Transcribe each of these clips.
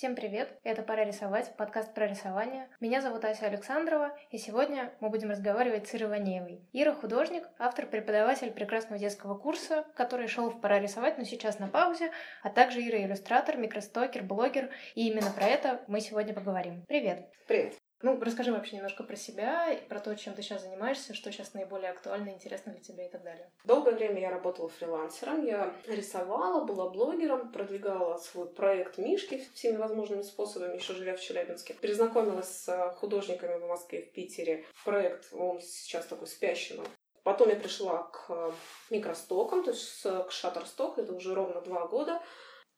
Всем привет! Это «Пора рисовать», подкаст про рисование. Меня зовут Ася Александрова, и сегодня мы будем разговаривать с Ирой Ванеевой. Ира — художник, автор-преподаватель прекрасного детского курса, который шел в «Пора рисовать», но сейчас на паузе, а также Ира — иллюстратор, микростокер, блогер, и именно про это мы сегодня поговорим. Привет! Привет! Ну, расскажи вообще немножко про себя, про то, чем ты сейчас занимаешься, что сейчас наиболее актуально, интересно для тебя и так далее. Долгое время я работала фрилансером, я рисовала, была блогером, продвигала свой проект Мишки всеми возможными способами, еще живя в Челябинске. Перезнакомилась с художниками в Москве, в Питере. Проект, он сейчас такой спящий, Потом я пришла к микростокам, то есть к Shutterstock, это уже ровно два года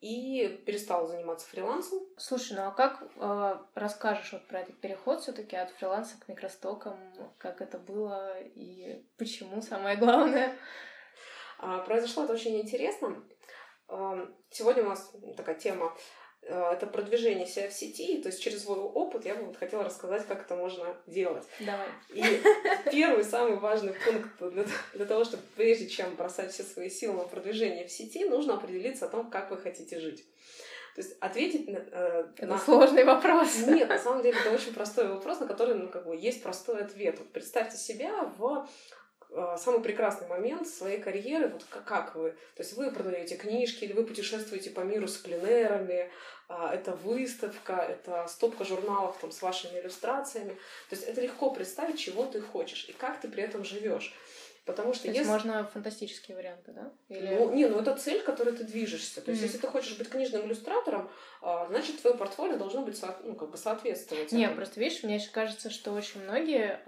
и перестала заниматься фрилансом. Слушай, ну а как э, расскажешь вот про этот переход все-таки от фриланса к микростокам, как это было и почему самое главное? А, произошло это очень интересно. Сегодня у нас такая тема это продвижение себя в сети, то есть через свой опыт я бы вот хотела рассказать, как это можно делать. Давай. И первый, самый важный пункт для, для того, чтобы прежде чем бросать все свои силы на продвижение в сети, нужно определиться о том, как вы хотите жить. То есть ответить на... Э, это на... сложный вопрос. Нет, на самом деле это очень простой вопрос, на который ну, как бы, есть простой ответ. Вот представьте себя в самый прекрасный момент своей карьеры, вот как вы, то есть вы продаете книжки или вы путешествуете по миру с пленерами, а, это выставка, это стопка журналов там с вашими иллюстрациями, то есть это легко представить, чего ты хочешь и как ты при этом живешь. Потому что То если... есть можно фантастические варианты, да? Или... Ну, не, ну это цель, к которой ты движешься. То есть, mm-hmm. если ты хочешь быть книжным иллюстратором, а, значит, твое портфолио должно быть ну, как бы соответствовать. Не, просто видишь, мне кажется, что очень многие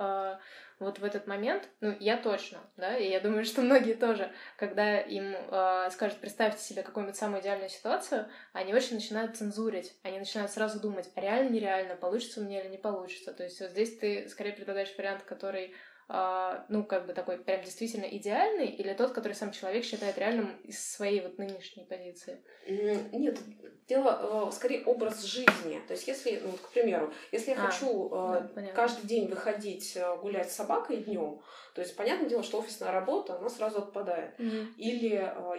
вот в этот момент, ну, я точно, да, и я думаю, что многие тоже, когда им э, скажут, представьте себе какую-нибудь самую идеальную ситуацию, они очень начинают цензурить, они начинают сразу думать, а реально, нереально, получится у меня или не получится. То есть вот здесь ты скорее предлагаешь вариант, который а, ну, как бы такой прям действительно идеальный, или тот, который сам человек считает реальным из своей вот нынешней позиции? Нет, дело э, скорее образ жизни. То есть, если, ну, к примеру, если я а, хочу э, да, каждый день выходить э, гулять с собакой днем, то есть, понятное дело, что офисная работа, она сразу отпадает. Mm-hmm. Или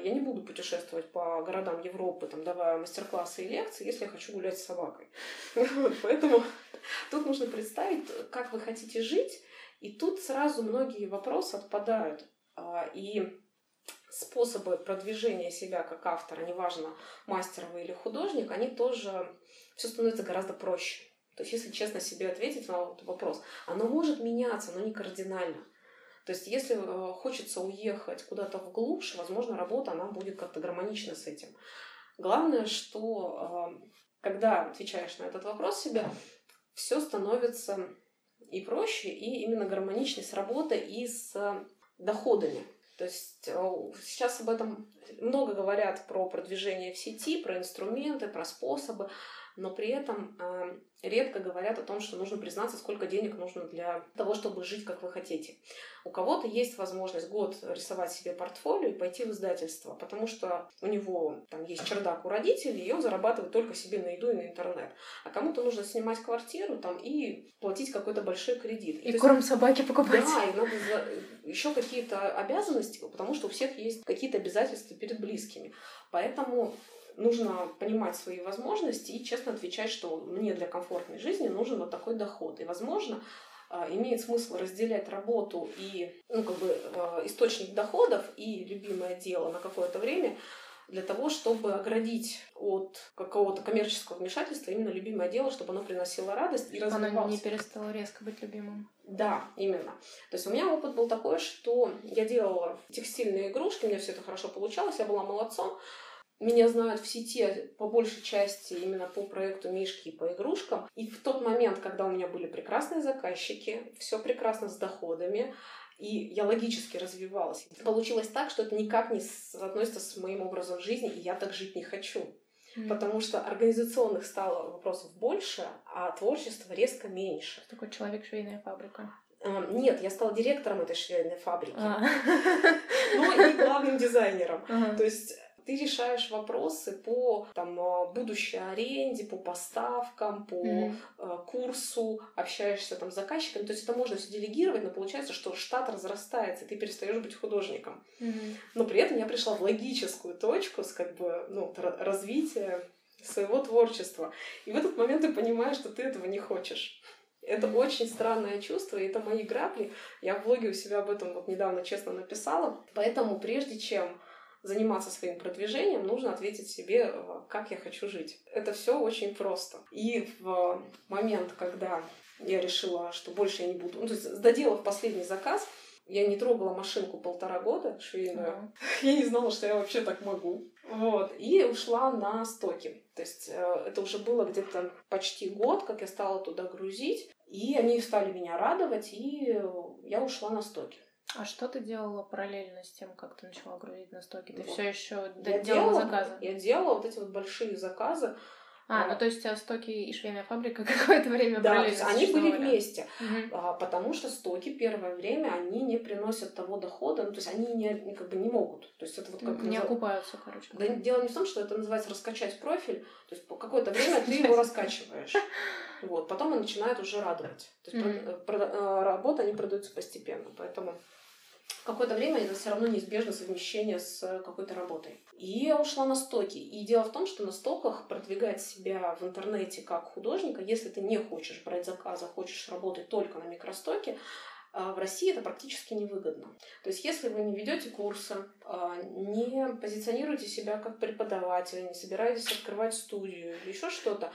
я не буду путешествовать по городам Европы, там, давая мастер-классы и лекции, если я хочу гулять с собакой. Поэтому тут нужно представить, как вы хотите жить, и тут сразу многие вопросы отпадают. А, и способы продвижения себя как автора, неважно, мастер вы или художник, они тоже все становится гораздо проще. То есть, если честно себе ответить на этот вопрос, оно может меняться, но не кардинально. То есть, если э, хочется уехать куда-то в глушь, возможно, работа, она будет как-то гармонична с этим. Главное, что э, когда отвечаешь на этот вопрос себе, все становится и проще, и именно гармоничнее с работой и с доходами. То есть э, сейчас об этом много говорят про продвижение в сети, про инструменты, про способы, но при этом э, редко говорят о том, что нужно признаться, сколько денег нужно для того, чтобы жить, как вы хотите. У кого-то есть возможность год рисовать себе портфолио и пойти в издательство, потому что у него там есть чердак у родителей, и он зарабатывает только себе на еду и на интернет. А кому-то нужно снимать квартиру там и платить какой-то большой кредит. И, и корм есть, собаки покупать. Да, и надо за... еще какие-то обязанности, потому что у всех есть какие-то обязательства перед близкими. Поэтому нужно понимать свои возможности и честно отвечать, что мне для комфортной жизни нужен вот такой доход. И, возможно, а, имеет смысл разделять работу и ну, как бы, а, источник доходов и любимое дело на какое-то время для того, чтобы оградить от какого-то коммерческого вмешательства именно любимое дело, чтобы оно приносило радость и развивалось. Оно не перестало резко быть любимым. Да, именно. То есть у меня опыт был такой, что я делала текстильные игрушки, у меня все это хорошо получалось, я была молодцом, меня знают в сети по большей части именно по проекту Мишки и по игрушкам. И в тот момент, когда у меня были прекрасные заказчики, все прекрасно с доходами, и я логически развивалась. Получилось так, что это никак не относится с моим образом жизни, и я так жить не хочу. Mm. Потому что организационных стало вопросов больше, а творчества резко меньше. Такой человек швейная фабрика. Нет, я стала директором этой швейной фабрики. А. Ну и главным дизайнером. То есть ты решаешь вопросы по там, а, будущей аренде, по поставкам, по mm-hmm. курсу, общаешься там с заказчиками. То есть это можно все делегировать, но получается, что штат разрастается, и ты перестаешь быть художником. Mm-hmm. Но при этом я пришла в логическую точку с как бы ну, развития своего творчества. И в этот момент ты понимаешь, что ты этого не хочешь. Это очень странное чувство, и это мои грабли. Я в блоге у себя об этом вот недавно честно написала. Поэтому прежде чем заниматься своим продвижением, нужно ответить себе, э, как я хочу жить. Это все очень просто. И в момент, когда я решила, что больше я не буду, ну, то есть доделав последний заказ, я не трогала машинку полтора года швейную. Uh-huh. Я не знала, что я вообще так могу. Вот. И ушла на стоки. То есть э, это уже было где-то почти год, как я стала туда грузить. И они стали меня радовать, и я ушла на стоки. А что ты делала параллельно с тем, как ты начала грузить на стоки? Ты вот. все еще делала, делала заказы? Я делала вот эти вот большие заказы. А, ну то есть у тебя стоки и швейная фабрика какое-то время да, параллельно Да, они были вместе. Угу. А, потому что стоки первое время, они не приносят того дохода, ну то есть они не, как бы не могут. То есть это вот как... Не назов... окупаются, короче. Да, дело не в том, что это называется раскачать профиль, то есть по какое-то время ты его раскачиваешь. Вот, потом он начинает уже радовать. То есть mm работа, они продаются постепенно, поэтому какое-то время это все равно неизбежно совмещение с какой-то работой. И я ушла на стоки. И дело в том, что на стоках продвигать себя в интернете как художника, если ты не хочешь брать заказы, хочешь работать только на микростоке, а, в России это практически невыгодно. То есть, если вы не ведете курсы, а, не позиционируете себя как преподаватель, не собираетесь открывать студию или еще что-то,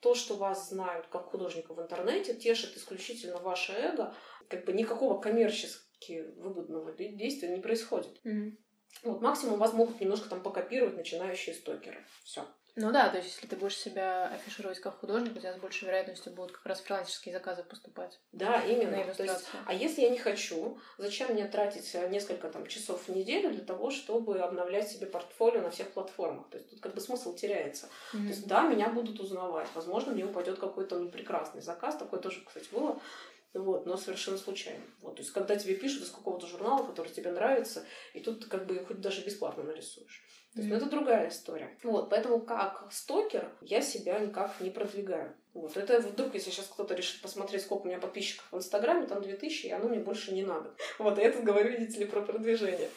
то, что вас знают как художника в интернете, тешит исключительно ваше эго, как бы никакого коммерческого выгодного действия не происходит. Mm-hmm. Вот максимум вас могут немножко там покопировать начинающие стокеры. Все. Ну да, то есть если ты будешь себя афишировать как художник, у тебя с большей вероятностью будут как раз фрилансерские заказы поступать. Да, именно. То есть, а если я не хочу, зачем мне тратить э, несколько там, часов в неделю для того, чтобы обновлять себе портфолио на всех платформах? То есть тут как бы смысл теряется. Mm-hmm. То есть да, меня будут узнавать. Возможно, мне упадет какой-то ну, прекрасный заказ. Такое тоже, кстати, было. Вот, но совершенно случайно. Вот, то есть, когда тебе пишут из какого-то журнала, который тебе нравится, и тут ты как бы хоть даже бесплатно нарисуешь. То есть, ну, это другая история. Вот, поэтому как стокер я себя никак не продвигаю. Вот, это вдруг, если сейчас кто-то решит посмотреть, сколько у меня подписчиков в Инстаграме, там 2000, и оно мне больше не надо. Вот, и это говорю, видите ли, про продвижение.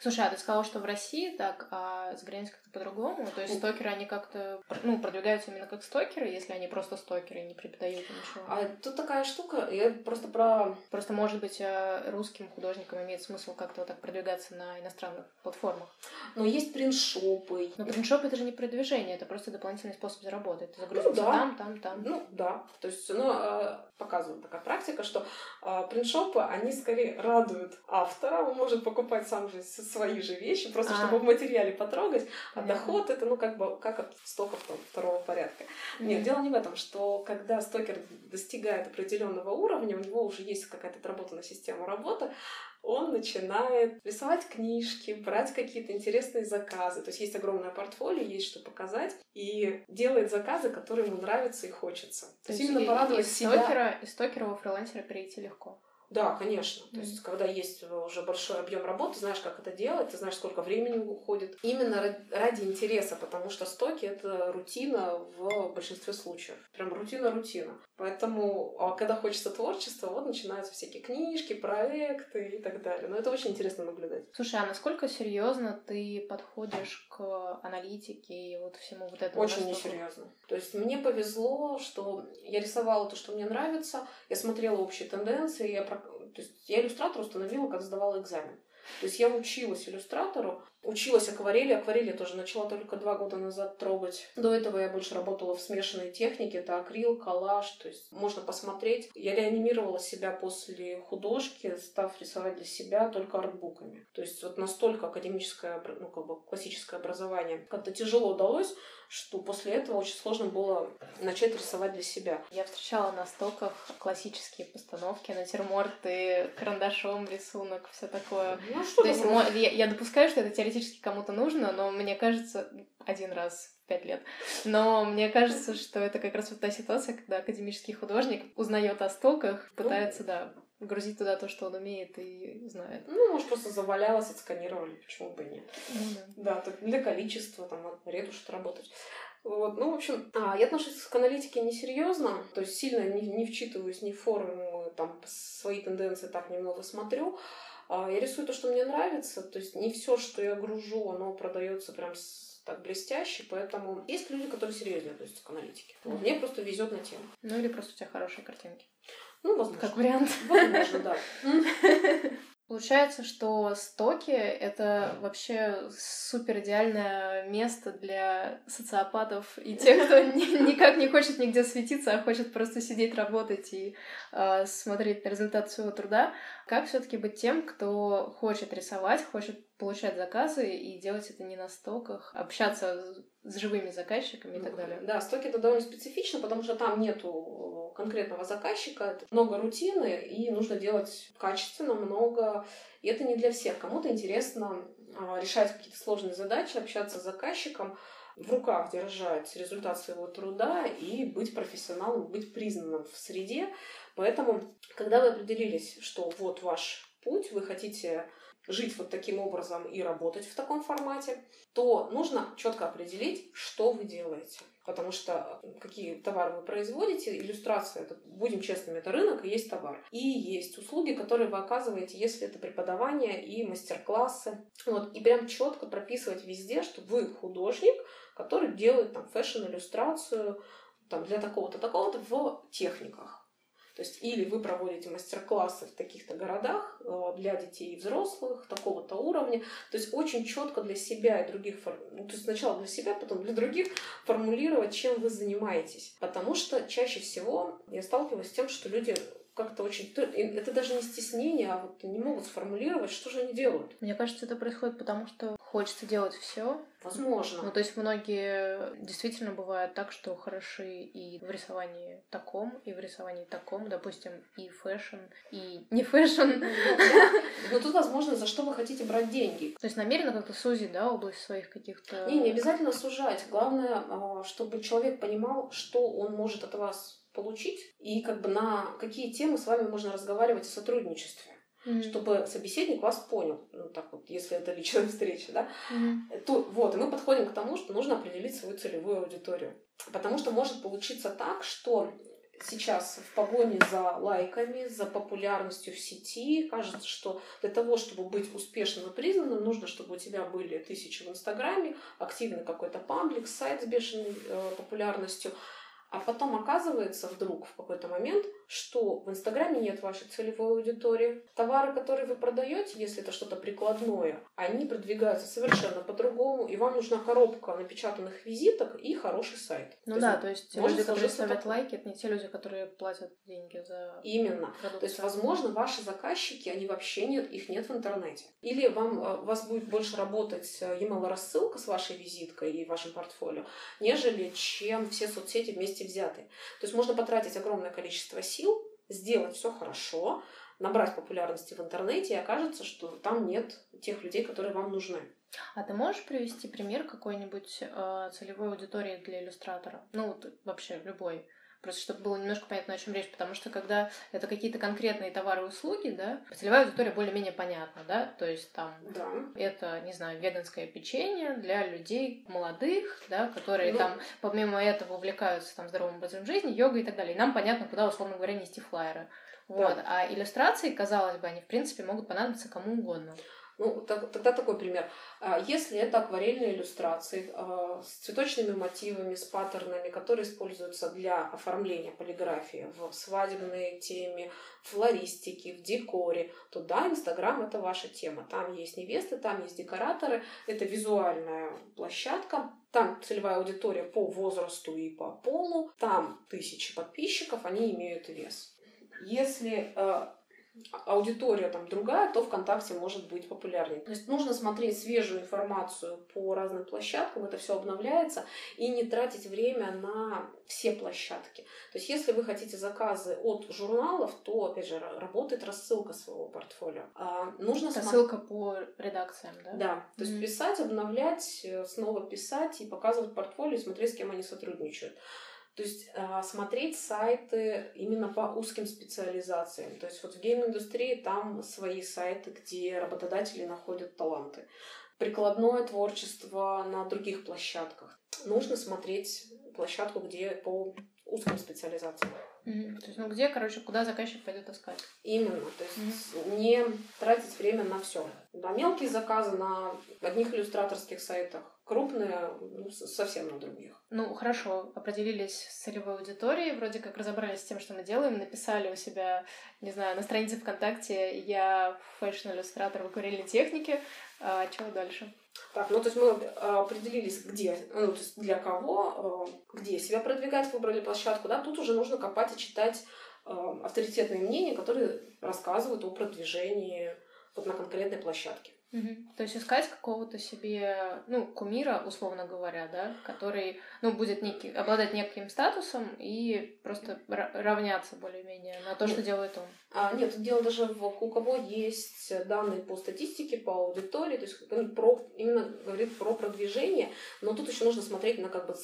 Слушай, а ты сказала, что в России так, а с границей как-то по-другому? То есть стокеры, они как-то, ну, продвигаются именно как стокеры, если они просто стокеры, не преподают ничего? А тут такая штука, я просто про... Просто, может быть, э, русским художникам имеет смысл как-то вот так продвигаться на иностранных платформах? Но есть принтшопы. Но принтшопы — это же не продвижение, это просто дополнительный способ заработать. Ты загрузился ну, да. там, там, там. Ну, да. То есть, ну, э, показывает такая практика, что э, принтшопы, они скорее радуют автора, он может покупать сам же свои же вещи, просто а. чтобы в материале потрогать, а доход это, ну, как бы, как от стоков там, второго порядка. Нет, дело не в этом, что когда стокер достигает определенного уровня, у него уже есть какая-то отработанная система работы, он начинает рисовать книжки, брать какие-то интересные заказы. То есть есть огромное портфолио, есть что показать, и делает заказы, которые ему нравятся и хочется. То, То есть именно порадовать из себя. Стокера, из стокера во фрилансера перейти легко. Да, конечно. Mm-hmm. То есть, когда есть уже большой объем работы, знаешь, как это делать, ты знаешь, сколько времени уходит. Именно ради интереса, потому что стоки это рутина в большинстве случаев. Прям рутина-рутина. Поэтому, а когда хочется творчества, вот начинаются всякие книжки, проекты и так далее. Но это очень интересно наблюдать. Слушай, а насколько серьезно ты подходишь к аналитике и вот всему вот этому? Очень несерьезно. То есть мне повезло, что я рисовала то, что мне нравится, я смотрела общие тенденции, я то есть я иллюстратор установила, когда сдавала экзамен. То есть я училась иллюстратору, училась акварели. Акварели тоже начала только два года назад трогать. До этого я больше работала в смешанной технике. Это акрил, коллаж. То есть можно посмотреть. Я реанимировала себя после художки, став рисовать для себя только артбуками. То есть вот настолько академическое, ну как бы классическое образование как-то тяжело удалось, что после этого очень сложно было начать рисовать для себя. Я встречала на стоках классические постановки, натюрморты, карандашом рисунок, все такое. Ну, что То есть я, я допускаю, что это теоретически кому-то нужно, но мне кажется, один раз в пять лет. Но мне кажется, что это как раз вот та ситуация, когда академический художник узнает о стоках, пытается, да, грузить туда то, что он умеет и знает. Ну, может, просто завалялось, отсканировали, почему бы и нет. Ну, да. да, так для количества, там, ретушь работать. Вот, ну, в общем, а, я отношусь к аналитике несерьезно, то есть сильно не, не вчитываюсь ни в форумы, там, свои тенденции так немного смотрю. А, я рисую то, что мне нравится, то есть не все, что я гружу, оно продается прям так блестяще, поэтому есть люди, которые серьезно относятся к аналитике. Вот. Мне просто везет на тему. Ну или просто у тебя хорошие картинки. Ну, возможно. Как вариант. Возможно, да. Получается, что стоки — это вообще супер идеальное место для социопатов и тех, кто никак не хочет нигде светиться, а хочет просто сидеть, работать и э, смотреть на результат своего труда. Как все таки быть тем, кто хочет рисовать, хочет получать заказы и делать это не на стоках, общаться с живыми заказчиками и так далее? Да, стоки это довольно специфично, потому что там нету конкретного заказчика, много рутины, и нужно делать качественно, много. И это не для всех. Кому-то интересно а, решать какие-то сложные задачи, общаться с заказчиком, в руках держать результат своего труда и быть профессионалом, быть признанным в среде. Поэтому, когда вы определились, что вот ваш путь, вы хотите жить вот таким образом и работать в таком формате, то нужно четко определить, что вы делаете. Потому что э, какие товары вы производите, иллюстрация, это, будем честными, это рынок и есть товар. И есть услуги, которые вы оказываете, если это преподавание и мастер-классы. Вот, и прям четко прописывать везде, что вы художник, который делает там фэшн-иллюстрацию там, для такого-то, такого-то в техниках. То есть или вы проводите мастер-классы в таких-то городах э, для детей и взрослых такого-то уровня. То есть очень четко для себя и других, ну, то есть сначала для себя, потом для других формулировать, чем вы занимаетесь. Потому что чаще всего я сталкиваюсь с тем, что люди как-то очень... Это даже не стеснение, а вот не могут сформулировать, что же они делают. Мне кажется, это происходит потому, что хочется делать все. Возможно. Ну, то есть многие действительно бывают так, что хороши и в рисовании таком, и в рисовании таком, допустим, и fashion, и не fashion. Но тут возможно, за что вы хотите брать деньги. То есть намеренно как-то сузить, да, область своих каких-то... Не, не обязательно сужать. Главное, а, чтобы человек понимал, что он может от вас получить, и как бы на какие темы с вами можно разговаривать о сотрудничестве mm-hmm. чтобы собеседник вас понял, ну так вот, если это личная встреча, да, mm-hmm. то вот, и мы подходим к тому, что нужно определить свою целевую аудиторию, потому что может получиться так, что сейчас в погоне за лайками, за популярностью в сети, кажется, что для того, чтобы быть успешным и признанным, нужно, чтобы у тебя были тысячи в Инстаграме, активный какой-то паблик, сайт с бешеной э, популярностью, а потом оказывается вдруг в какой-то момент, что в Инстаграме нет вашей целевой аудитории. Товары, которые вы продаете, если это что-то прикладное, они продвигаются совершенно по-другому, и вам нужна коробка напечатанных визиток и хороший сайт. Ну то да, есть, то есть люди, которые ставят такое. лайки, это не те люди, которые платят деньги за Именно. Продукцию. То есть, возможно, ваши заказчики, они вообще нет, их нет в интернете. Или вам, э, у вас будет больше работать э, email-рассылка с вашей визиткой и вашим портфолио, нежели чем все соцсети вместе вместе взятые. То есть можно потратить огромное количество сил, сделать все хорошо, набрать популярности в интернете, и окажется, что там нет тех людей, которые вам нужны. А ты можешь привести пример какой-нибудь э, целевой аудитории для иллюстратора? Ну, вот вообще любой. Просто чтобы было немножко понятно, о чем речь, потому что когда это какие-то конкретные товары и услуги, да, целевая аудитория более-менее понятна, да, то есть там да. это, не знаю, веганское печенье для людей молодых, да, которые ну, там помимо этого увлекаются там здоровым образом жизни, йогой и так далее. И нам понятно, куда, условно говоря, нести флайеры. Вот. Да. А иллюстрации, казалось бы, они, в принципе, могут понадобиться кому угодно. Ну, тогда такой пример. А, если это акварельные иллюстрации а, с цветочными мотивами, с паттернами, которые используются для оформления полиграфии в свадебной теме, в флористике, в декоре, то да, Инстаграм это ваша тема. Там есть невесты, там есть декораторы, это визуальная площадка, там целевая аудитория по возрасту и по полу, там тысячи подписчиков, они имеют вес. Если а, аудитория там другая, то ВКонтакте может быть популярнее. То есть нужно смотреть свежую информацию по разным площадкам, это все обновляется, и не тратить время на все площадки. То есть если вы хотите заказы от журналов, то, опять же, работает рассылка своего портфолио. А, нужно рассылка см... по редакциям, да? Да. То есть mm-hmm. писать, обновлять, э, снова писать и показывать портфолио, и смотреть, с кем они сотрудничают. То есть э, смотреть сайты именно по узким специализациям. То есть вот в гейм-индустрии там свои сайты, где работодатели находят таланты. Прикладное творчество на других площадках. Нужно смотреть площадку, где по узким специализациям. Mm-hmm. То есть, ну где, короче, куда заказчик пойдет искать? Именно. То есть mm-hmm. не тратить время на все. Да, мелкие заказы на одних иллюстраторских сайтах крупные ну, совсем на других. Ну, хорошо, определились с целевой аудиторией, вроде как разобрались с тем, что мы делаем, написали у себя, не знаю, на странице ВКонтакте «Я fashion-иллюстратор в акварельной технике». А чего дальше? Так, ну то есть мы определились, где, ну то есть для кого, э, где себя продвигать, выбрали площадку, да, тут уже нужно копать и читать э, авторитетные мнения, которые рассказывают о продвижении вот на конкретной площадке. Угу. То есть искать какого-то себе, ну, кумира, условно говоря, да, который, ну, будет некий, обладать неким статусом и просто равняться более-менее на то, нет. что делает он. А, нет, дело даже в у кого есть данные по статистике, по аудитории, то есть про, именно говорит про продвижение, но тут еще нужно смотреть на как бы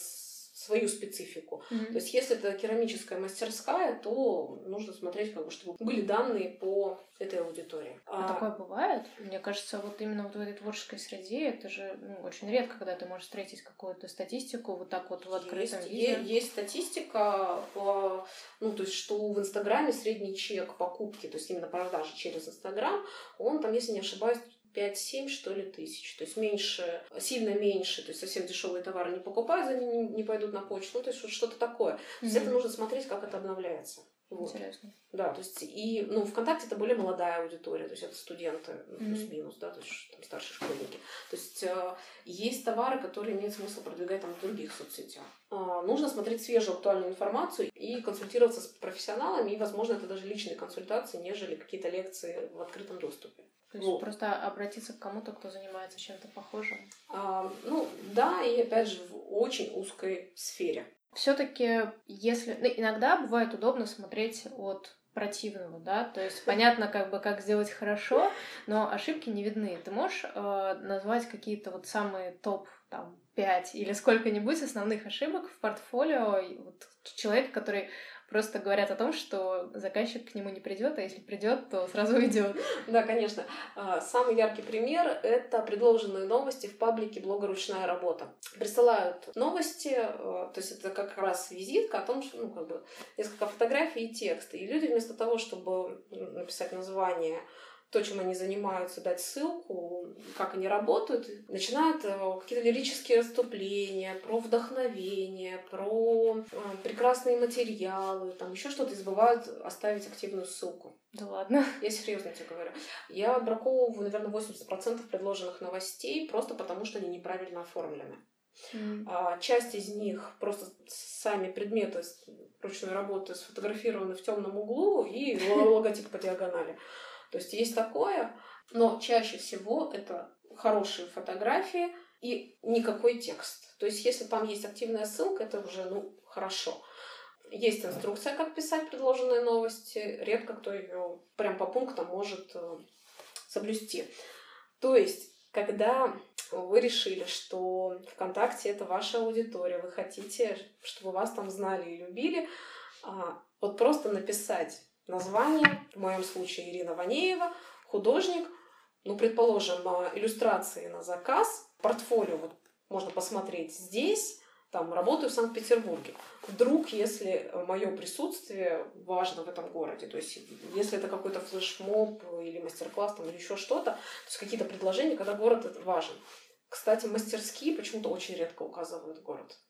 свою специфику. Mm-hmm. То есть, если это керамическая мастерская, то нужно смотреть, как бы, чтобы были данные по этой аудитории. А, а такое бывает? Мне кажется, вот именно вот в этой творческой среде это же ну, очень редко, когда ты можешь встретить какую-то статистику вот так вот в открытом есть, виде. Есть, есть статистика, по, ну, то есть, что в Инстаграме средний чек покупки, то есть именно продажи через Инстаграм, он там, если не ошибаюсь, 5-7, что ли, тысяч. То есть меньше, сильно меньше, то есть совсем дешевые товары не покупают, за ними не пойдут на почту. Ну, то есть что-то такое. Mm-hmm. То есть это нужно смотреть, как это обновляется. Вот. Интересно. Да, то есть и, ну, ВКонтакте это более молодая аудитория, то есть это студенты, ну, плюс-минус, да, то есть там старшие школьники. То есть э, есть товары, которые имеет смысл продвигать там в других соцсетях. Э, нужно смотреть свежую актуальную информацию и консультироваться с профессионалами, и, возможно, это даже личные консультации, нежели какие-то лекции в открытом доступе. То есть вот. просто обратиться к кому-то, кто занимается чем-то похожим. А, ну да, и опять же в очень узкой сфере. Все-таки, если ну, иногда бывает удобно смотреть от противного, да, то есть понятно, как бы как сделать хорошо, но ошибки не видны. Ты можешь э, назвать какие-то вот самые топ там пять или сколько-нибудь основных ошибок в портфолио вот, человека, который просто говорят о том, что заказчик к нему не придет, а если придет, то сразу уйдет. Да, конечно. А, самый яркий пример — это предложенные новости в паблике блога «Ручная работа». Присылают новости, а, то есть это как раз визитка о том, что, ну, как бы, несколько фотографий и текст. И люди вместо того, чтобы написать название то, чем они занимаются, дать ссылку, как они работают, начинают э, какие-то лирические расступления про вдохновение, про э, прекрасные материалы, там еще что-то, и забывают оставить активную ссылку. Да ладно. Я серьезно тебе говорю. Я браковываю, наверное, 80% предложенных новостей просто потому, что они неправильно оформлены. Mm. А, часть из них просто сами предметы ручной работы сфотографированы в темном углу и логотип по диагонали. То есть есть такое, но чаще всего это хорошие фотографии и никакой текст. То есть если там есть активная ссылка, это уже ну, хорошо. Есть инструкция, как писать предложенные новости. Редко кто ее прям по пунктам может э, соблюсти. То есть, когда вы решили, что ВКонтакте это ваша аудитория, вы хотите, чтобы вас там знали и любили, а, вот просто написать название, в моем случае Ирина Ванеева, художник, ну, предположим, иллюстрации на заказ, портфолио вот можно посмотреть здесь, там, работаю в Санкт-Петербурге. Вдруг, если мое присутствие важно в этом городе, то есть если это какой-то флешмоб или мастер-класс там, или еще что-то, то есть какие-то предложения, когда город важен. Кстати, мастерские почему-то очень редко указывают город.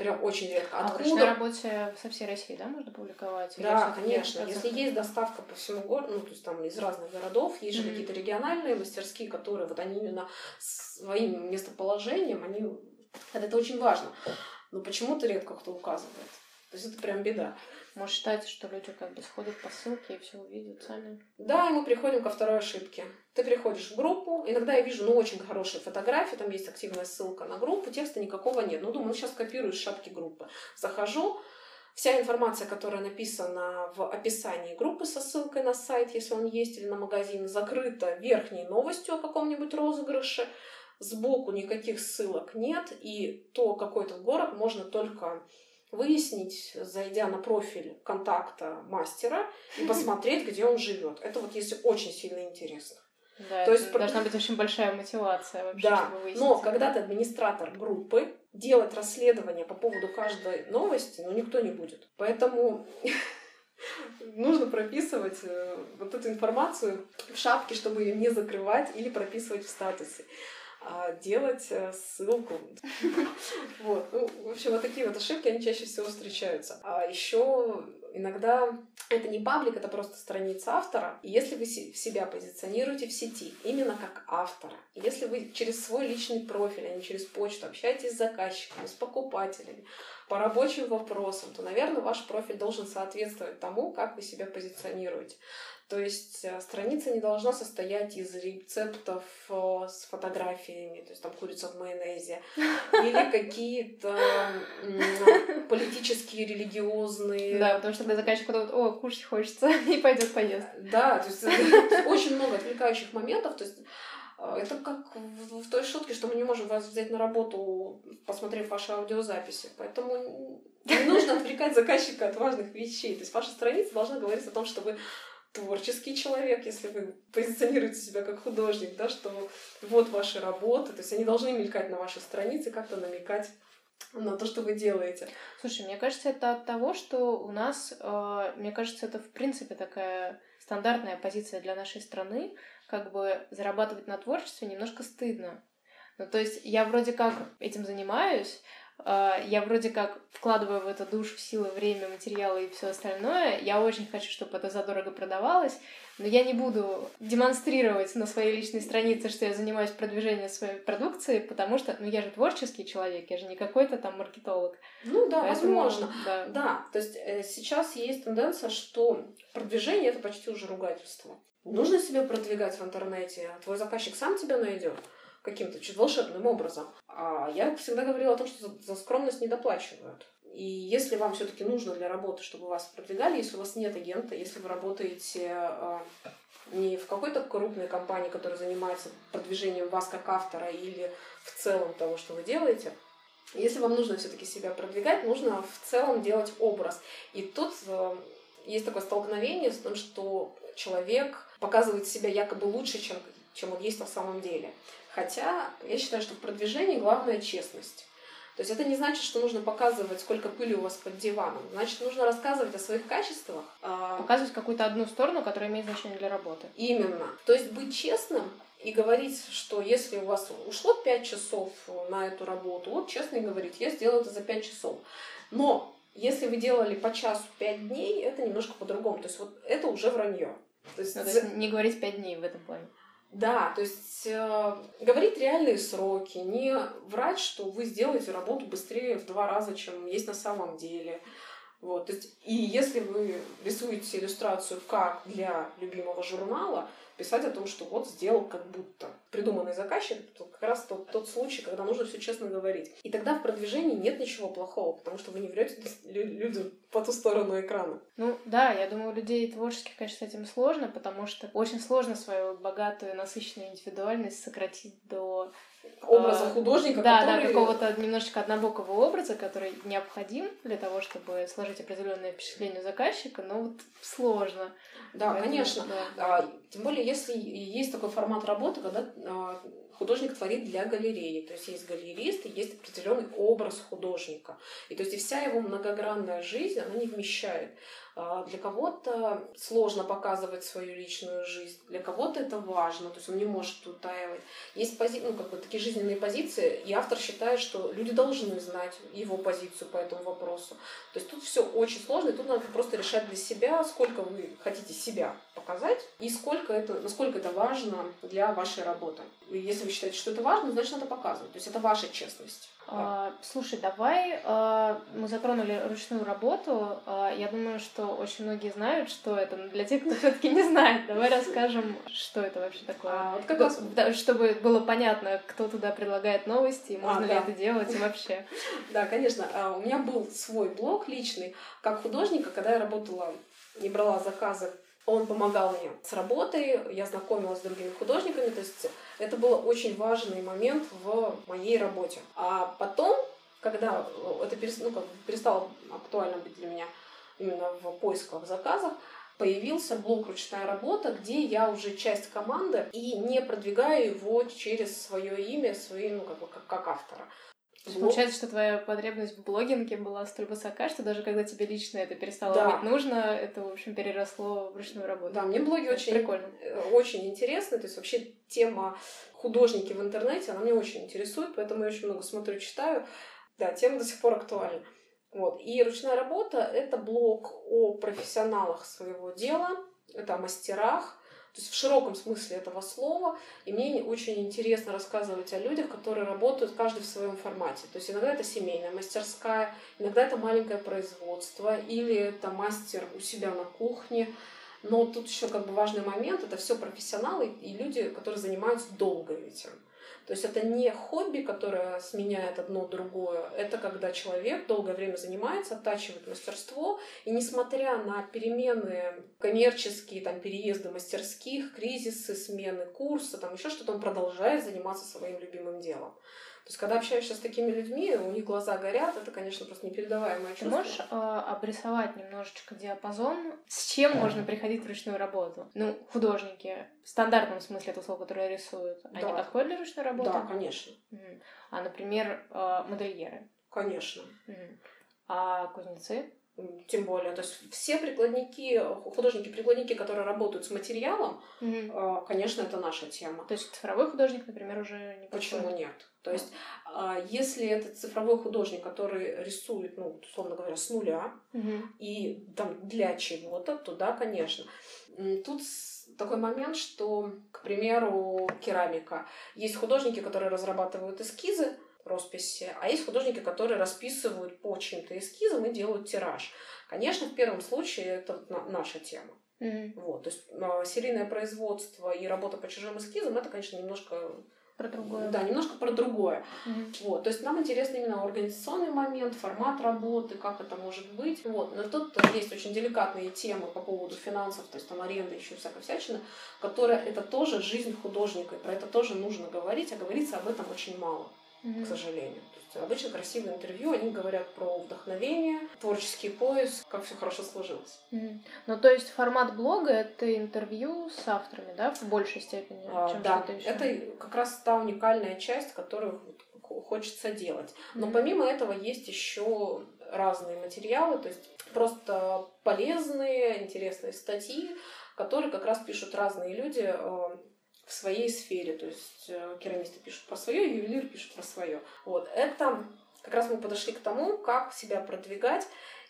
Прям очень редко. А Откуда? в ручной работе со всей России, да, можно публиковать? Да, конечно. Если есть доставка по всему городу, ну, то есть там из разных городов, есть же mm-hmm. какие-то региональные мастерские, которые вот они именно своим местоположением, они... Это очень важно. Но почему-то редко кто указывает. То есть это прям беда. Может считать, что люди как бы сходят по ссылке и все увидят сами. Да, и мы приходим ко второй ошибке. Ты приходишь в группу, иногда я вижу, ну, очень хорошие фотографии, там есть активная ссылка на группу, текста никакого нет. Ну, думаю, ну, сейчас копирую шапки группы. Захожу, Вся информация, которая написана в описании группы со ссылкой на сайт, если он есть, или на магазин, закрыта верхней новостью о каком-нибудь розыгрыше. Сбоку никаких ссылок нет, и то какой-то город можно только выяснить, зайдя на профиль контакта мастера и посмотреть, где он живет. Это вот если очень сильно интересно. Да, То есть должна быть очень большая мотивация вообще, да, чтобы выяснить. Но когда ты администратор группы, делать расследование по поводу каждой новости, ну, никто не будет. Поэтому нужно прописывать э, вот эту информацию в шапке, чтобы ее не закрывать, или прописывать в статусе. А, делать э, ссылку. Вот. Ну, в общем, вот такие вот ошибки, они чаще всего встречаются. А еще иногда это не паблик, это просто страница автора. Если вы себя позиционируете в сети именно как автора, если вы через свой личный профиль, а не через почту общаетесь с заказчиками, с покупателями, по рабочим вопросам, то, наверное, ваш профиль должен соответствовать тому, как вы себя позиционируете. То есть э, страница не должна состоять из рецептов э, с фотографиями, то есть там курица в майонезе, или какие-то политические, религиозные. Да, потому что когда заказчик подумает, о, кушать хочется, и пойдет поест. Да, то есть очень много отвлекающих моментов, то есть э, это как в, той шутке, что мы не можем вас взять на работу, посмотрев ваши аудиозаписи. Поэтому не нужно отвлекать заказчика от важных вещей. То есть ваша страница должна говорить о том, что вы творческий человек, если вы позиционируете себя как художник, да, что вот ваши работы, то есть они должны мелькать на вашей странице, как-то намекать на то, что вы делаете. Слушай, мне кажется, это от того, что у нас, э, мне кажется, это в принципе такая стандартная позиция для нашей страны, как бы зарабатывать на творчестве немножко стыдно. Ну, то есть я вроде как этим занимаюсь, я вроде как вкладываю в это душу, силы, время, материалы и все остальное. Я очень хочу, чтобы это задорого продавалось, но я не буду демонстрировать на своей личной странице, что я занимаюсь продвижением своей продукции, потому что, ну, я же творческий человек, я же не какой-то там маркетолог. Ну да, Поэтому, возможно. Да. да, то есть э, сейчас есть тенденция, что продвижение это почти уже ругательство. Нужно себя продвигать в интернете, а твой заказчик сам тебя найдет каким-то чуть волшебным образом. А я всегда говорила о том, что за, за скромность не доплачивают. И если вам все-таки нужно для работы, чтобы вас продвигали, если у вас нет агента, если вы работаете э, не в какой-то крупной компании, которая занимается продвижением вас как автора или в целом того, что вы делаете, если вам нужно все-таки себя продвигать, нужно в целом делать образ. И тут э, есть такое столкновение с тем, что человек показывает себя якобы лучше, чем, чем он есть на самом деле. Хотя я считаю, что в продвижении главная честность. То есть это не значит, что нужно показывать, сколько пыли у вас под диваном. Значит, нужно рассказывать о своих качествах. А, показывать какую-то одну сторону, которая имеет значение для работы. Именно. То есть быть честным и говорить, что если у вас ушло 5 часов на эту работу, вот честно и говорить, я сделаю это за 5 часов. Но если вы делали по часу 5 дней, это немножко по-другому. То есть вот это уже вранье. То есть, ну, то есть не говорить 5 дней в этом плане. Да, то есть э, говорить реальные сроки, не врать, что вы сделаете работу быстрее в два раза, чем есть на самом деле. Вот, то есть, и если вы рисуете иллюстрацию как для любимого журнала, писать о том, что вот сделал как будто. Придуманный заказчик — это как раз тот, тот случай, когда нужно все честно говорить. И тогда в продвижении нет ничего плохого, потому что вы не врете людям по ту сторону экрана. Ну да, я думаю, людей творческих, конечно, с этим сложно, потому что очень сложно свою богатую, насыщенную индивидуальность сократить до образа а, художника, да, который... да, какого-то немножечко однобокого образа, который необходим для того, чтобы сложить определенное впечатление заказчика, но вот сложно. Да, Поэтому, конечно. Да. А, тем более, если есть такой формат работы, когда а, художник творит для галереи. То есть есть галерист и есть определенный образ художника. И то есть и вся его многогранная жизнь, она не вмещает. А, для кого-то сложно показывать свою личную жизнь, для кого-то это важно, то есть он не может утаивать. Есть пози... ну, как бы такие жизненные позиции, и автор считает, что люди должны знать его позицию по этому вопросу. То есть тут все очень сложно, и тут надо просто решать для себя, сколько вы хотите себя показать, и сколько это, насколько это важно для вашей работы. И если вы считаете, что это важно, значит надо показывать. То есть это ваша честность. А, слушай, давай а, мы затронули ручную работу. А, я думаю, что очень многие знают, что это. Но для тех, кто все-таки не знает, давай расскажем, что это вообще такое. А, вот как раз... Чтобы было понятно, кто туда предлагает новости, и можно а, ли да. это делать и вообще. Да, конечно. А, у меня был свой блог личный, как художника, когда я работала, не брала заказы он помогал мне с работой, я знакомилась с другими художниками, то есть это был очень важный момент в моей работе. А потом, когда это ну, как перестало актуально быть для меня именно в поисках заказов, появился блок «Ручная работа», где я уже часть команды и не продвигаю его через свое имя, свои, ну, как бы, как, как автора. Блог... Получается, что твоя потребность в блогинге была столь высока, что даже когда тебе лично это перестало Да. быть нужно, это, в общем, переросло в ручную работу. Да, мне блоги Это очень, прикольно. э, очень интересны. То есть вообще тема художники в интернете, она меня очень интересует, поэтому я очень много смотрю, читаю. Да, тема до сих пор актуальна. Вот. И ручная работа — это блог о профессионалах своего дела, это о мастерах, то есть в широком смысле этого слова. И мне очень интересно рассказывать о людях, которые работают каждый в своем формате. То есть иногда это семейная мастерская, иногда это маленькое производство, или это мастер у себя на кухне. Но тут еще как бы важный момент, это все профессионалы и люди, которые занимаются долго этим. То есть это не хобби, которое сменяет одно другое, это когда человек долгое время занимается, оттачивает мастерство, и несмотря на перемены коммерческие, там, переезды мастерских, кризисы, смены курса, там еще что-то, он продолжает заниматься своим любимым делом. То есть, когда общаешься с такими людьми, у них глаза горят, это, конечно, просто непередаваемое Ты чувство. можешь э, обрисовать немножечко диапазон, с чем можно приходить в ручную работу? Ну, художники, в стандартном смысле это слово, которое рисуют, они Да. подходят для ручной работы? Да, конечно. А, например, э, модельеры? Конечно. А кузнецы? Тем более, то есть все прикладники, художники-прикладники, которые работают с материалом, э, конечно, это наша тема. То есть цифровой художник, например, уже не Почему подходит? нет? То есть, а, если это цифровой художник, который рисует, ну, условно говоря, с нуля Мгм. и там для чего-то, то да, конечно. Тут такой момент, что, к примеру, керамика. Есть художники, которые разрабатывают эскизы, росписи, а есть художники, которые расписывают по чьим-то эскизам и делают тираж. Конечно, в первом случае это на- наша тема. Мгм. Вот, то есть а, серийное производство и работа по чужим эскизам, это, конечно, немножко, Про другое. да, немножко про другое. Мгм. Вот, то есть нам интересен именно организационный момент, формат работы, как это может быть. Вот, но тут есть очень деликатные темы по поводу финансов, то есть там аренда, еще всякая всячина, которая это тоже жизнь художника, и про это тоже нужно говорить, а говорится об этом очень мало К сожалению. То есть обычно красивые интервью, они говорят про вдохновение, творческий поиск, как все хорошо сложилось. Мгм. Ну, то есть формат блога это интервью с авторами, да, в большей степени, А, чем да, что-то еще. это как раз та уникальная часть, которую хочется делать. Но Мгм. помимо этого есть еще разные материалы, то есть просто полезные, интересные статьи, которые как раз пишут разные люди э, в своей сфере. То есть э, керамисты пишут про свое, ювелир пишет про свое. Вот это как раз мы подошли к тому, как себя продвигать.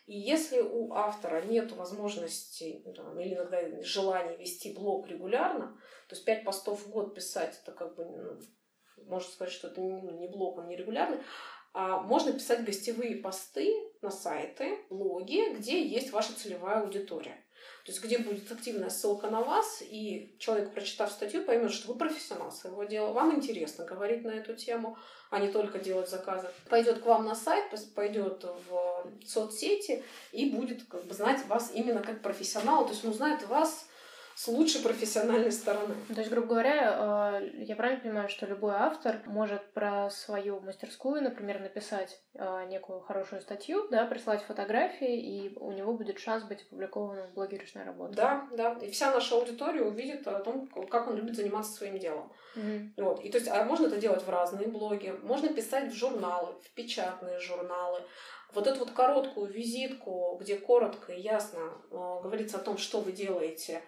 И если у автора нет возможности ну, там, или иногда желания вести блог регулярно, то есть пять постов в год писать, это как бы, ну, можно сказать, что это не, ну, не блог, он не регулярный, а можно писать гостевые посты на сайты, блоги, где есть ваша целевая аудитория. То есть где будет активная ссылка на вас, и человек, прочитав статью, поймет, что вы профессионал своего дела, вам интересно говорить на эту тему, а не только делать заказы. Пойдет к вам на сайт, пойдет в соцсети и будет как бы, знать вас именно как профессионала, то есть он узнает вас с лучшей профессиональной стороны. То есть, грубо говоря, э, я правильно понимаю, что любой автор может про свою мастерскую, например, написать э, некую хорошую статью, да, прислать фотографии, и у него будет шанс быть опубликованным в блоге работы. Да, да. И вся наша аудитория увидит о том, как он любит заниматься своим делом. Мгм. Вот. И то есть, а можно это делать в разные блоги, можно писать в журналы, в печатные журналы. Вот эту вот короткую визитку, где коротко и ясно э, говорится о том, что вы делаете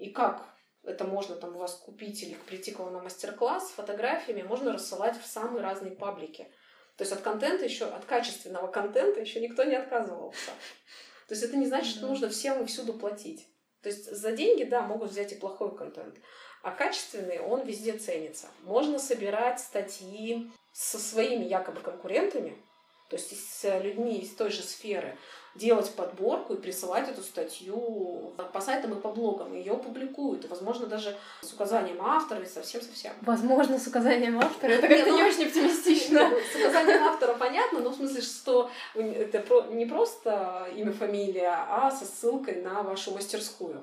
и как это можно там у вас купить или прийти к вам на мастер-класс с фотографиями, можно рассылать в самые разные паблики. То есть от контента еще, от качественного контента еще никто не отказывался. То есть это не значит, что нужно всем и всюду платить. То есть за деньги, да, могут взять и плохой контент. А качественный, он везде ценится. Можно собирать статьи со своими якобы конкурентами, то есть с людьми из той же сферы, делать подборку и присылать эту статью по сайтам и по блогам. Ее публикуют, и, возможно, даже с указанием автора и совсем-совсем. Возможно, с указанием автора. Это как-то ну, не очень оптимистично. С указанием автора понятно, но в смысле, что это не просто имя, фамилия, а со ссылкой на вашу мастерскую.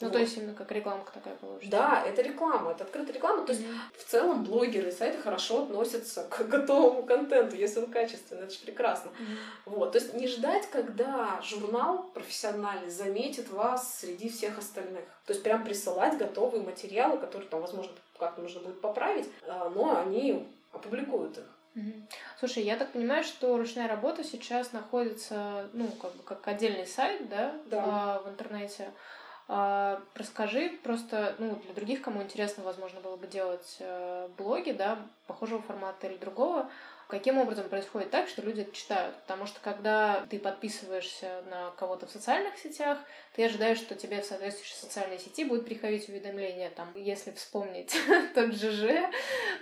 Ну, Вот. то есть именно как рекламка такая получится. Да, это реклама, это открытая реклама. То есть Мгм. в целом блогеры и сайты хорошо относятся к готовому контенту, если он качественный, это же прекрасно. Мгм. Вот, то есть не ждать, когда журнал профессиональный заметит вас среди всех остальных. То есть прям присылать готовые материалы, которые там, возможно, как-то нужно будет поправить, а, но они опубликуют их. Слушай, я так понимаю, что ручная работа сейчас находится, ну, как бы как отдельный сайт, да, да. А, в интернете. А, расскажи просто, ну, для других, кому интересно, возможно, было бы делать э, блоги, да, похожего формата или другого, каким образом происходит так, что люди это читают. Потому что когда ты подписываешься на кого-то в социальных сетях, ты ожидаешь, что тебе в соответствующей социальной сети будет приходить уведомление. Там, если вспомнить тот ЖЖ,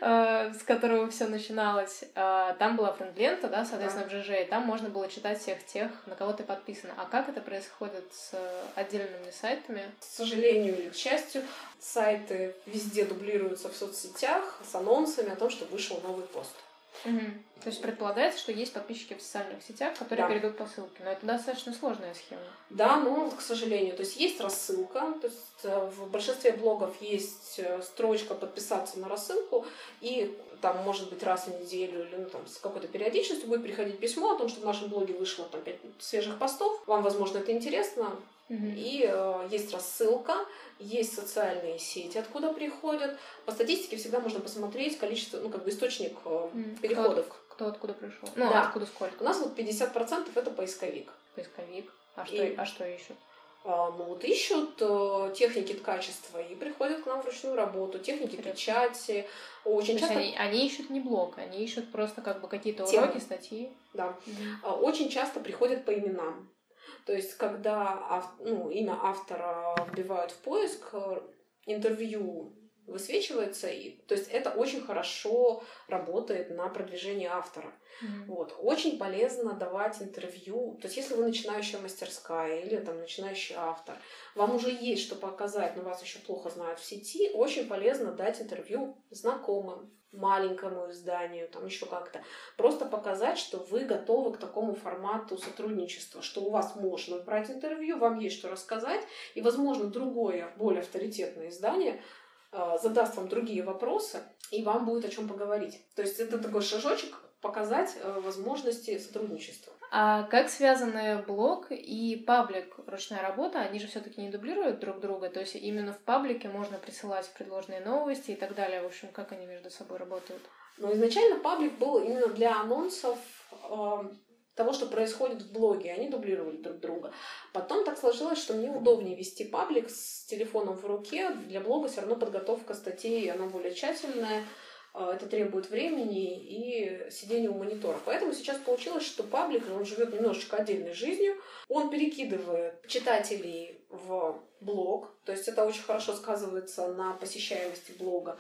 э, с которого все начиналось, э, там была френд-лента, да, соответственно, в ЖЖ, и там можно было читать всех тех, на кого ты подписан. А как это происходит с отдельными сайтами? К сожалению или к счастью, сайты везде дублируются в соцсетях с анонсами о том, что вышел новый пост. Угу. То есть предполагается, что есть подписчики в социальных сетях, которые да. перейдут по ссылке. Но это достаточно сложная схема. Да, но, к сожалению. То есть есть рассылка. То есть э, в большинстве блогов есть э, строчка подписаться на рассылку. И там, может быть, раз в неделю или ну, там, с какой-то периодичностью будет приходить письмо о том, что в нашем блоге вышло там, 5 свежих постов. Вам, возможно, это интересно. Угу. И э, есть рассылка, есть социальные сети, откуда приходят. По статистике всегда можно посмотреть количество, ну, как бы источник э, переходов. Кто, кто откуда пришел? Ну, да. откуда сколько? У нас вот 50% это поисковик. Поисковик. А что, и... а что ищут? А, ну вот ищут э, техники качества и приходят к нам в ручную работу, техники Интересно. печати. Очень То часто... они, они ищут не блок, они ищут просто как бы какие-то уроки, статьи. Да. Угу. Очень часто приходят по именам. То есть, когда ну, имя автора вбивают в поиск, э, интервью высвечивается, и, то есть это очень хорошо работает на продвижение автора. Mm-hmm. Вот. Очень полезно давать интервью. То есть если вы начинающая мастерская или там начинающий автор, вам уже есть что показать, но вас еще плохо знают в сети, очень полезно дать интервью знакомым, маленькому изданию, там еще как-то. Просто показать, что вы готовы к такому формату сотрудничества, что у вас можно брать интервью, вам есть что рассказать, и, возможно, другое, более авторитетное издание задаст вам другие вопросы, и вам будет о чем поговорить. То есть это такой шажочек показать э, возможности сотрудничества. А как связаны блог и паблик ручная работа? Они же все-таки не дублируют друг друга, то есть именно в паблике можно присылать предложенные новости и так далее. В общем, как они между собой работают? Ну, изначально паблик был именно для анонсов э, того, что происходит в блоге. Они дублировали друг друга. Потом так сложилось, что мне удобнее вести паблик с телефоном в руке. Для блога все равно подготовка статей, она более тщательная. А, это требует времени и сидения у монитора. Поэтому сейчас получилось, что паблик, он живет немножечко отдельной жизнью. Он перекидывает читателей в блог, то есть это очень хорошо сказывается на посещаемости блога.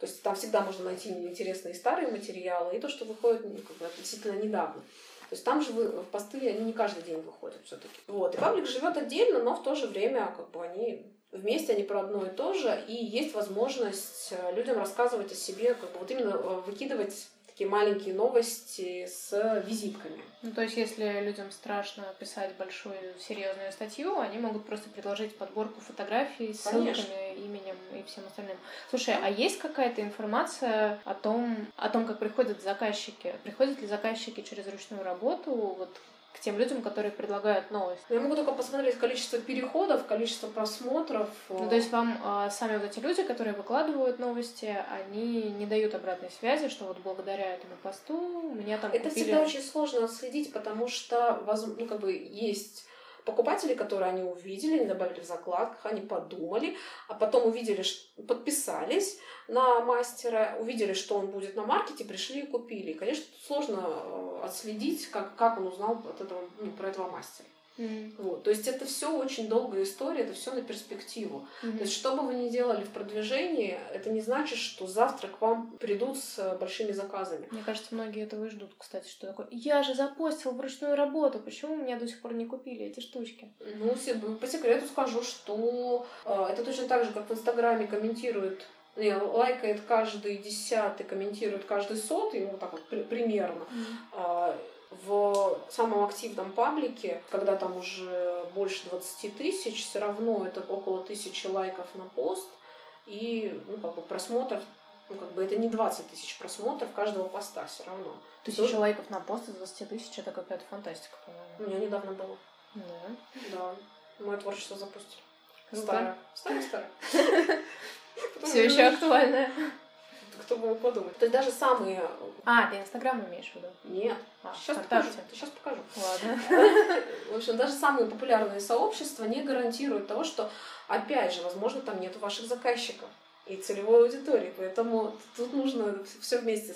То есть там всегда можно найти интересные старые материалы и то, что выходит ну, как бы, относительно недавно. То есть там же вы, посты, они не каждый день выходят все-таки. Вот. И паблик живет отдельно, но в то же время как бы они вместе они про одно и то же, и есть возможность э, людям рассказывать о себе, как бы вот именно э, выкидывать такие маленькие новости с визитками. Ну, то есть, если людям страшно писать большую серьезную статью, они могут просто предложить подборку фотографий с Конечно. ссылками, именем и всем остальным. Слушай, а есть какая-то информация о том, о том, как приходят заказчики? Приходят ли заказчики через ручную работу? Вот к тем людям, которые предлагают новость. Я могу только посмотреть количество переходов, количество просмотров. Ну, то есть вам э, сами вот эти люди, которые выкладывают новости, они не дают обратной связи, что вот благодаря этому посту меня там Это купили... всегда очень сложно следить, потому что ну, как бы есть покупатели, которые они увидели, они добавили в закладках, они подумали, а потом увидели, подписались на мастера, увидели, что он будет на маркете, пришли и купили. И, конечно, сложно э, отследить, как, как он узнал от этого, ну, про этого мастера. Mm. Вот. То есть это все очень долгая история, это все на перспективу. Mm-hmm. То есть что бы вы ни делали в продвижении, это не значит, что завтра к вам придут с э, большими заказами. Мне кажется, многие этого и ждут, кстати, что такое. Я же запостил вручную работу, почему меня до сих пор не купили эти штучки? Ну, по секрету скажу, что э, это точно так же, как в Инстаграме комментируют не, лайкает каждый десятый, комментирует каждый сотый, ну, вот так вот при, примерно. Mm в самом активном паблике, когда там уже больше 20 тысяч, все равно это около тысячи лайков на пост и ну, как бы просмотров ну, как бы это не 20 тысяч просмотров каждого поста все равно. Тысяча То... лайков на пост из 20 тысяч это какая-то фантастика, по-моему. У меня недавно было. Да. Да. Мое творчество запустили. Старое. Старое, старое. Все еще актуальное. Кто бы мог подумать. То есть даже самые... А, ты Инстаграм имеешь в виду? Нет. А, сейчас ВКонтакте. покажу. Сейчас покажу. Ладно. В общем, даже самые популярные сообщества не гарантируют того, что, опять же, возможно, там нет ваших заказчиков и целевой аудитории. Поэтому тут нужно все вместе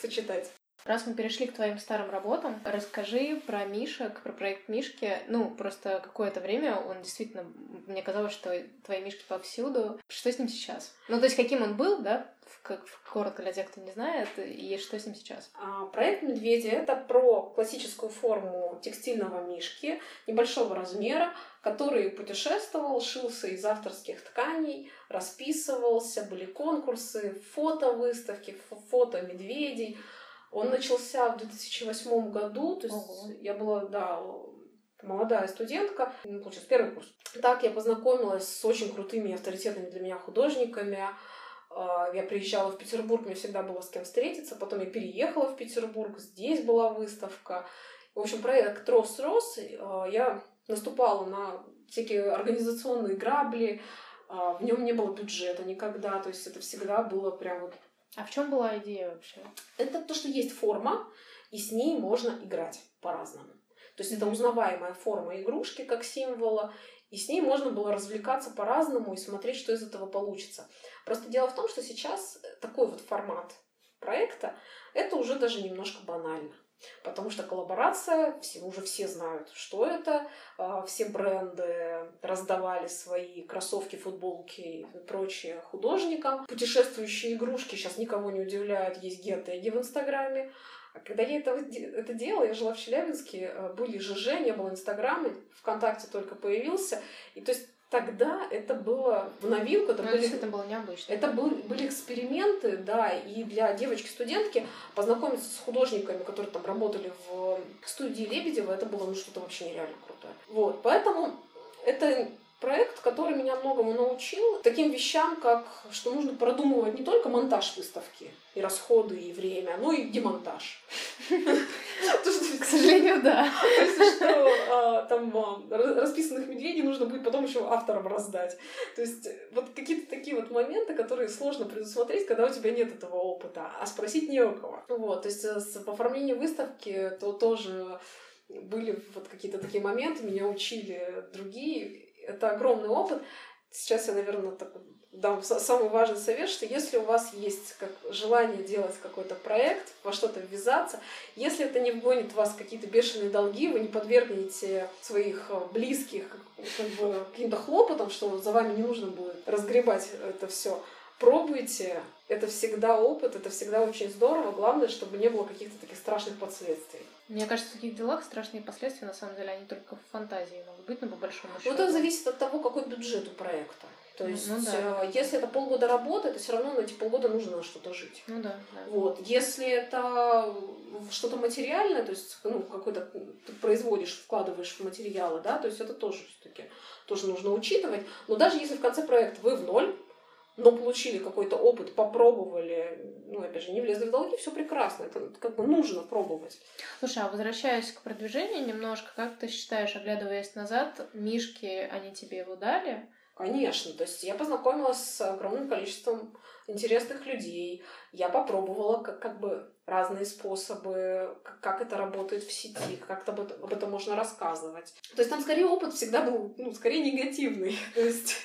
сочетать. Раз мы перешли к твоим старым работам, расскажи про Мишек, про проект Мишки. Ну, просто какое-то время он действительно... Мне казалось, что твои Мишки повсюду. Что с ним сейчас? Ну, то есть, каким он был, да? Как коротко для тех, кто не знает, и что с ним сейчас? А, Проект «Медведи» — это про классическую форму текстильного мишки небольшого размера, который путешествовал, шился из авторских тканей, расписывался, были конкурсы, фото-выставки, фо- фото медведей. Он начался в 2008 году, то есть Ого. я была, да, молодая студентка, получается, первый курс. Так я познакомилась с очень крутыми авторитетными для меня художниками. А, Я приезжала в Петербург, мне всегда было с кем встретиться. Потом я переехала в Петербург, здесь была выставка. В общем, проект рос-рос. А, Я наступала на всякие организационные грабли. А, В нем не было бюджета никогда. То есть это всегда было прям вот... А в чем была идея вообще? Это то, что есть форма, и с ней можно играть по-разному. То есть это узнаваемая форма игрушки как символа, и с ней можно было развлекаться по-разному и смотреть, что из этого получится. Просто дело в том, что сейчас такой вот формат проекта, это уже даже немножко банально. Потому что коллаборация, все, уже все знают, что это. А, Все бренды раздавали свои кроссовки, футболки и прочее художникам. Путешествующие игрушки сейчас никого не удивляют, есть геотеги в Инстаграме. А когда я это, это делала, я жила в Челябинске, э, были ЖЖ, не было Инстаграма, ВКонтакте только появился. И то есть тогда это было в новинку, это Ну, были действительно было необычно. это был- были эксперименты, да, и для девочки-студентки познакомиться с художниками, которые там работали в студии Лебедева, это было ну, что-то вообще нереально крутое. Вот, поэтому это проект, который меня многому научил. Таким вещам, как что нужно продумывать не только монтаж выставки и расходы, и время, но и демонтаж. К сожалению, да. то есть, что а, там а, ра- расписанных медведей нужно будет потом еще авторам раздать. То есть вот какие-то такие вот моменты, которые сложно предусмотреть, когда у тебя нет этого опыта, а спросить не у кого. Вот, то есть э, с в оформлении выставки то тоже были вот какие-то такие моменты, меня учили другие. Это огромный опыт. Сейчас я, наверное, так дам са- самый важный совет, что если у вас есть как желание делать какой-то проект, во что-то ввязаться, если это не вгонит вас в какие-то бешеные долги, вы не подвергнете своих э, близких как бы, каким-то хлопотам, что за вами не нужно будет разгребать это все. Пробуйте, это всегда опыт, это всегда очень здорово. Главное, чтобы не было каких-то таких страшных последствий. Мне кажется, в таких делах страшные последствия, на самом деле, они только в фантазии могут быть, но по большому счету. Ну, это зависит от того, какой бюджет у проекта. То Ну, есть, ну да. э, если это полгода работы, то все равно на эти полгода нужно на что-то жить. Ну да, да. Вот. Если это что-то материальное, то есть ну, какой-то ты производишь, вкладываешь в материалы, да, то есть это тоже все-таки тоже нужно учитывать. Но даже если в конце проекта вы в ноль, но получили какой-то опыт, попробовали, ну, опять же, не влезли в долги, все прекрасно. Это как бы нужно пробовать. Слушай, а возвращаясь к продвижению немножко, как ты считаешь, оглядываясь назад, Мишки, они тебе его дали? Конечно, то есть я познакомилась с огромным количеством интересных людей. Я попробовала как, как бы разные способы, как, как это работает в сети, как об об этом можно рассказывать. То есть там скорее опыт всегда был, ну, скорее негативный. То есть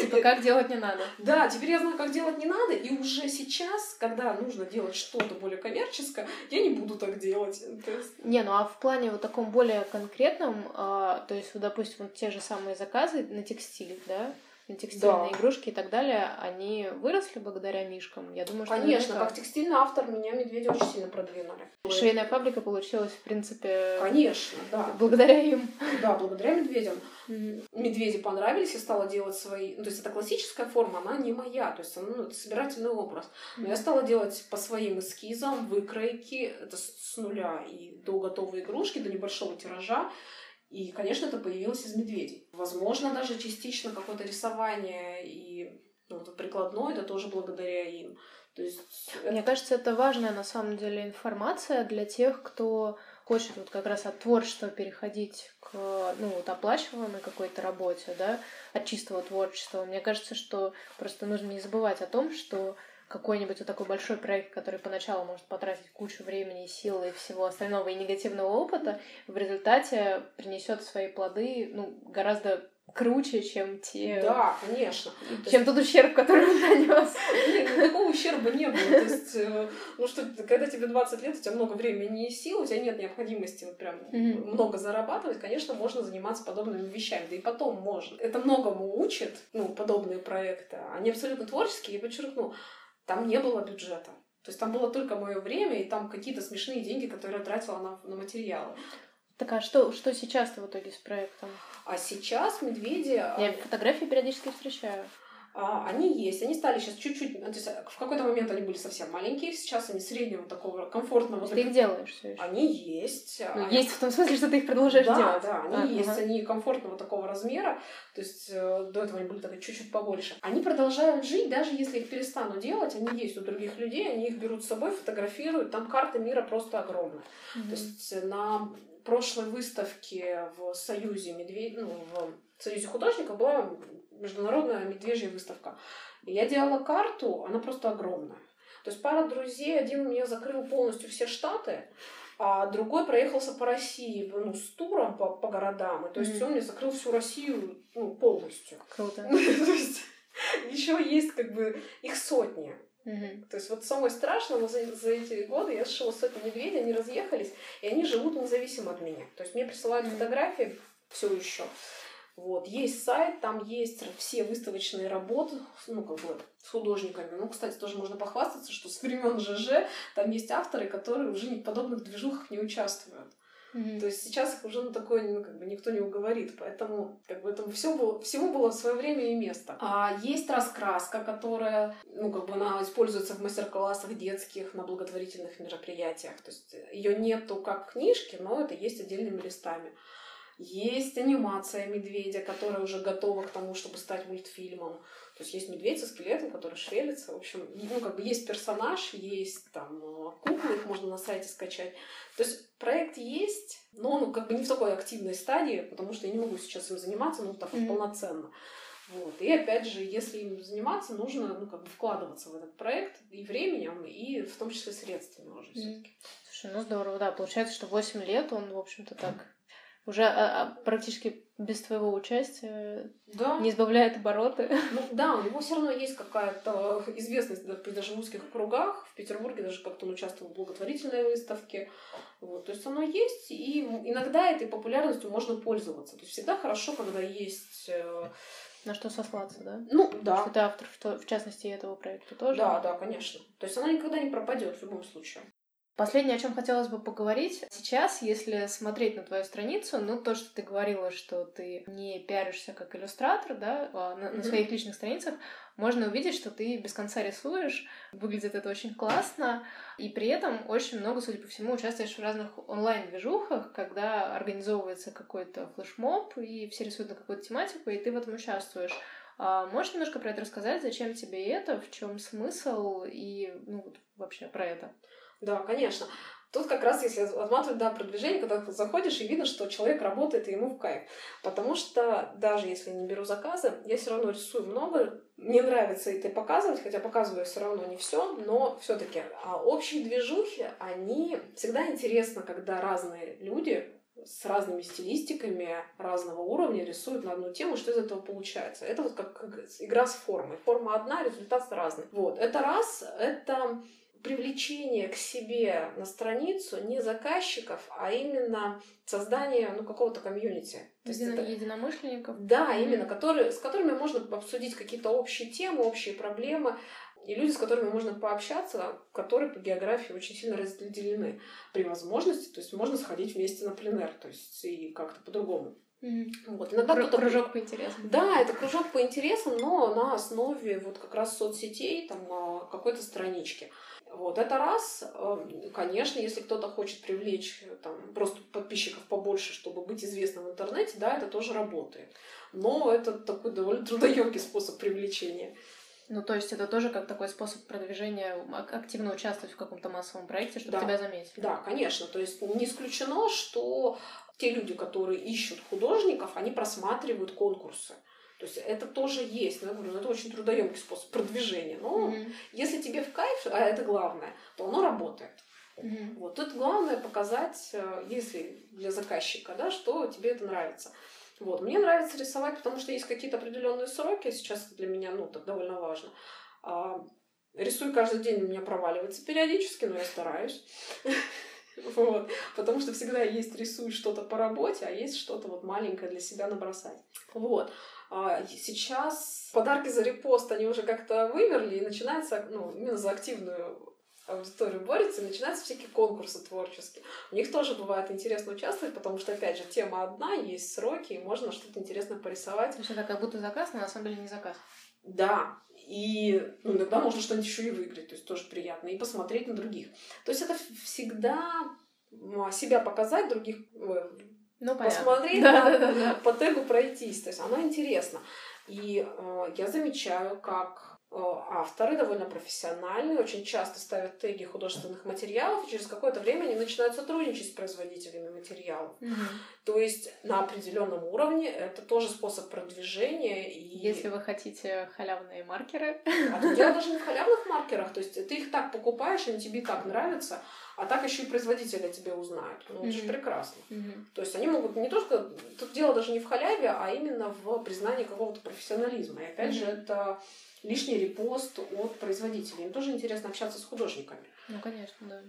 Типа, как делать не надо? да, теперь я знаю, как делать не надо, и уже сейчас, когда нужно делать что-то более коммерческое, я не буду так делать. То есть, Не, ну а в плане вот таком более конкретном, а, то есть, вот, допустим, вот те же самые заказы на текстиль, да, на текстильные Да. игрушки и так далее, они выросли благодаря Мишкам? Я думаю, что конечно, наверняка. как текстильный автор меня медведи очень сильно продвинули. Швейная фабрика получилась, в принципе, Конечно, да. благодаря им. Да, благодаря медведям. Мгм. медведи понравились, я стала делать свои... Ну, то есть это классическая форма, она не моя, то есть она, ну, это собирательный образ. Но я стала делать по своим эскизам, выкройки, это с нуля, и до готовой игрушки, до небольшого тиража. И, конечно, это появилось из медведей. Возможно, даже частично какое-то рисование и ну, вот прикладное, это тоже благодаря им. То есть Мне кажется, это важная на самом деле информация для тех, кто хочет вот как раз от творчества переходить к ну, вот оплачиваемой какой-то работе, да, от чистого творчества. Мне кажется, что просто нужно не забывать о том, что какой-нибудь вот такой большой проект, который поначалу может потратить кучу времени, сил и всего остального и негативного опыта, в результате принесет свои плоды ну, гораздо круче, чем те... Да, конечно. Чем тот ущерб, который он нанес. Никакого ущерба не было. То есть, э, ну что, когда тебе 20 лет, у тебя много времени и сил, у тебя нет необходимости вот прям много зарабатывать, конечно, можно заниматься подобными вещами. Да и потом можно. Это многому учит, ну, подобные проекты. Они абсолютно творческие, я подчеркну, там не было бюджета. То есть там было только мое время и там какие-то смешные деньги, которые я тратила на, на материалы. Так а что, что сейчас в итоге с проектом? А сейчас медведи... Я а, фотографии периодически встречаю. А, они есть. Они стали сейчас чуть-чуть... То есть в какой-то момент они были совсем маленькие, сейчас они среднего такого комфортного... Ты их делаешь все еще? Они есть. Ну, они... Есть в том смысле, что ты их продолжаешь да, делать. Да, они а, есть. Ага. Они комфортного такого размера. То есть э, до этого они были так, чуть-чуть побольше. Они продолжают жить, даже если их перестану делать. Они есть у других людей, они их берут с собой, фотографируют. Там карта мира просто огромная. Mm-hmm. То есть на прошлой выставке в Союзе медведь, ну, в Союзе художников была международная медвежья выставка. Я делала карту, она просто огромная. То есть пара друзей, один у меня закрыл полностью все штаты, а другой проехался по России ну, с туром по, по городам. И, то есть mm-hmm. он мне закрыл всю Россию ну, полностью. Круто. то есть еще есть как бы их сотни. То есть вот самое страшное, но за, за эти годы я сшила сотни медведей, они разъехались, и они живут независимо от меня. То есть мне присылают фотографии все еще. Вот. Есть сайт, там есть все выставочные работы, ну, как бы, с художниками. Ну, кстати, тоже можно похвастаться, что с времен ЖЖ там есть авторы, которые уже в подобных движухах не участвуют. Mm-hmm. То есть сейчас их уже на такое ну, как бы никто не уговорит, поэтому как бы этому все было, всему было свое время и место. А есть раскраска, которая, ну как бы она используется в мастер-классах детских на благотворительных мероприятиях. То есть ее нету как книжки, но это есть отдельными листами. Есть анимация медведя, которая уже готова к тому, чтобы стать мультфильмом. То есть есть медведь со скелетом, который шевелится. В общем, ну, как бы есть персонаж, есть там э, куклы, их можно на сайте скачать. То есть проект есть, но он как бы не в такой активной стадии, потому что я не могу сейчас им заниматься, ну, так mm-hmm. полноценно. Вот. И опять же, если им заниматься, нужно ну, как бы вкладываться в этот проект и временем, и в том числе средствами уже mm. все-таки. Слушай, ну здорово, да. Получается, что 8 лет он, в общем-то, так уже а, а, практически без твоего участия да. не избавляет обороты. Ну да, у него все равно есть какая-то известность даже в узких кругах. В Петербурге даже как-то он участвовал в благотворительной выставке. Вот, то есть оно есть, и иногда этой популярностью можно пользоваться. То есть всегда хорошо, когда есть э, на что сослаться, да? Ну, да. Что ты автор, в частности, этого проекта тоже. Да, да, конечно. То есть она никогда не пропадет в любом случае. Последнее, о чем хотелось бы поговорить. Сейчас, если смотреть на твою страницу, ну, то, что ты говорила, что ты не пиаришься как иллюстратор, да, а на, mm-hmm. на своих личных страницах, можно увидеть, что ты без конца рисуешь. Выглядит это очень классно. И при этом очень много, судя по всему, участвуешь в разных онлайн-движухах, когда организовывается какой-то флешмоб, и все рисуют на какую-то тематику, и ты в этом участвуешь. А можешь немножко про это рассказать? Зачем тебе это? В чем смысл? И ну, вообще про это. Да, конечно. Тут как раз, если отматывать, да, продвижение, когда ты заходишь, и видно, что человек работает, и ему в кайф. Потому что даже если не беру заказы, я все равно рисую много. Мне нравится это показывать, хотя показываю все равно не все, но все-таки а общие движухи, они всегда интересно, когда разные люди с разными стилистиками разного уровня рисуют на одну тему, что из этого получается. Это вот как игра с формой. Форма одна, результат разный. Вот. Это раз, это привлечение к себе на страницу не заказчиков, а именно создание ну, какого-то комьюнити. То есть это... единомышленников? Да, mm-hmm. именно, которые, с которыми можно обсудить какие-то общие темы, общие проблемы, и люди, с которыми можно пообщаться, которые по географии очень сильно разделены. При возможности, то есть можно сходить вместе на пленер, то есть и как-то по-другому. Mm-hmm. Вот. Иногда Кру- кружок по интересам. Да, это кружок по интересам, но на основе вот как раз соцсетей, там, какой-то странички. Вот это раз. Эм, конечно, если кто-то хочет привлечь там, просто подписчиков побольше, чтобы быть известным в интернете, да, это тоже работает. Но это такой довольно трудоемкий способ привлечения. Ну, то есть это тоже как такой способ продвижения, активно участвовать в каком-то массовом проекте, чтобы да. тебя заметили. Да, конечно. То есть не исключено, что те люди, которые ищут художников, они просматривают конкурсы. То есть это тоже есть, но я говорю, ну, это очень трудоемкий способ продвижения. Но Мгм. если тебе в кайф, а это главное, то оно работает. Мгм. Вот тут главное показать, э, если для заказчика, да, что тебе это нравится. Вот. Мне нравится рисовать, потому что есть какие-то определенные сроки. Сейчас это для меня, ну, так довольно важно. А, рисую каждый день, у меня проваливается периодически, но я стараюсь. Вот. Потому что всегда есть рисуешь что-то по работе, а есть что-то вот маленькое для себя набросать. Вот. А сейчас подарки за репост, они уже как-то вымерли, и начинается, ну, именно за активную аудиторию борется, и начинаются всякие конкурсы творческие. У них тоже бывает интересно участвовать, потому что, опять же, тема одна, есть сроки, и можно что-то интересное порисовать. Есть это как будто заказ, но на самом деле не заказ. Да, и ну, иногда можно что-нибудь еще и выиграть, то есть тоже приятно, и посмотреть на других. То есть это всегда себя показать, других Ну, понятно. посмотреть, Да, да, да, да, по тегу пройтись. То есть оно интересно. И э, я замечаю, как авторы довольно профессиональные, очень часто ставят теги художественных материалов, и через какое-то время они начинают сотрудничать с производителями материалов. Мгм. То есть на определенном уровне это тоже способ продвижения. И... Если вы хотите халявные маркеры, А тут дело даже не в халявных маркерах. То есть ты их так покупаешь, они тебе так нравятся, а так еще и производители о тебе узнают. Ну, это же Мгм. прекрасно. Мгм. То есть они могут не только... Тут дело даже не в халяве, а именно в признании какого-то профессионализма. И опять же, Мгм. это лишний репост от производителей. Им тоже интересно общаться с художниками. Ну, конечно, да.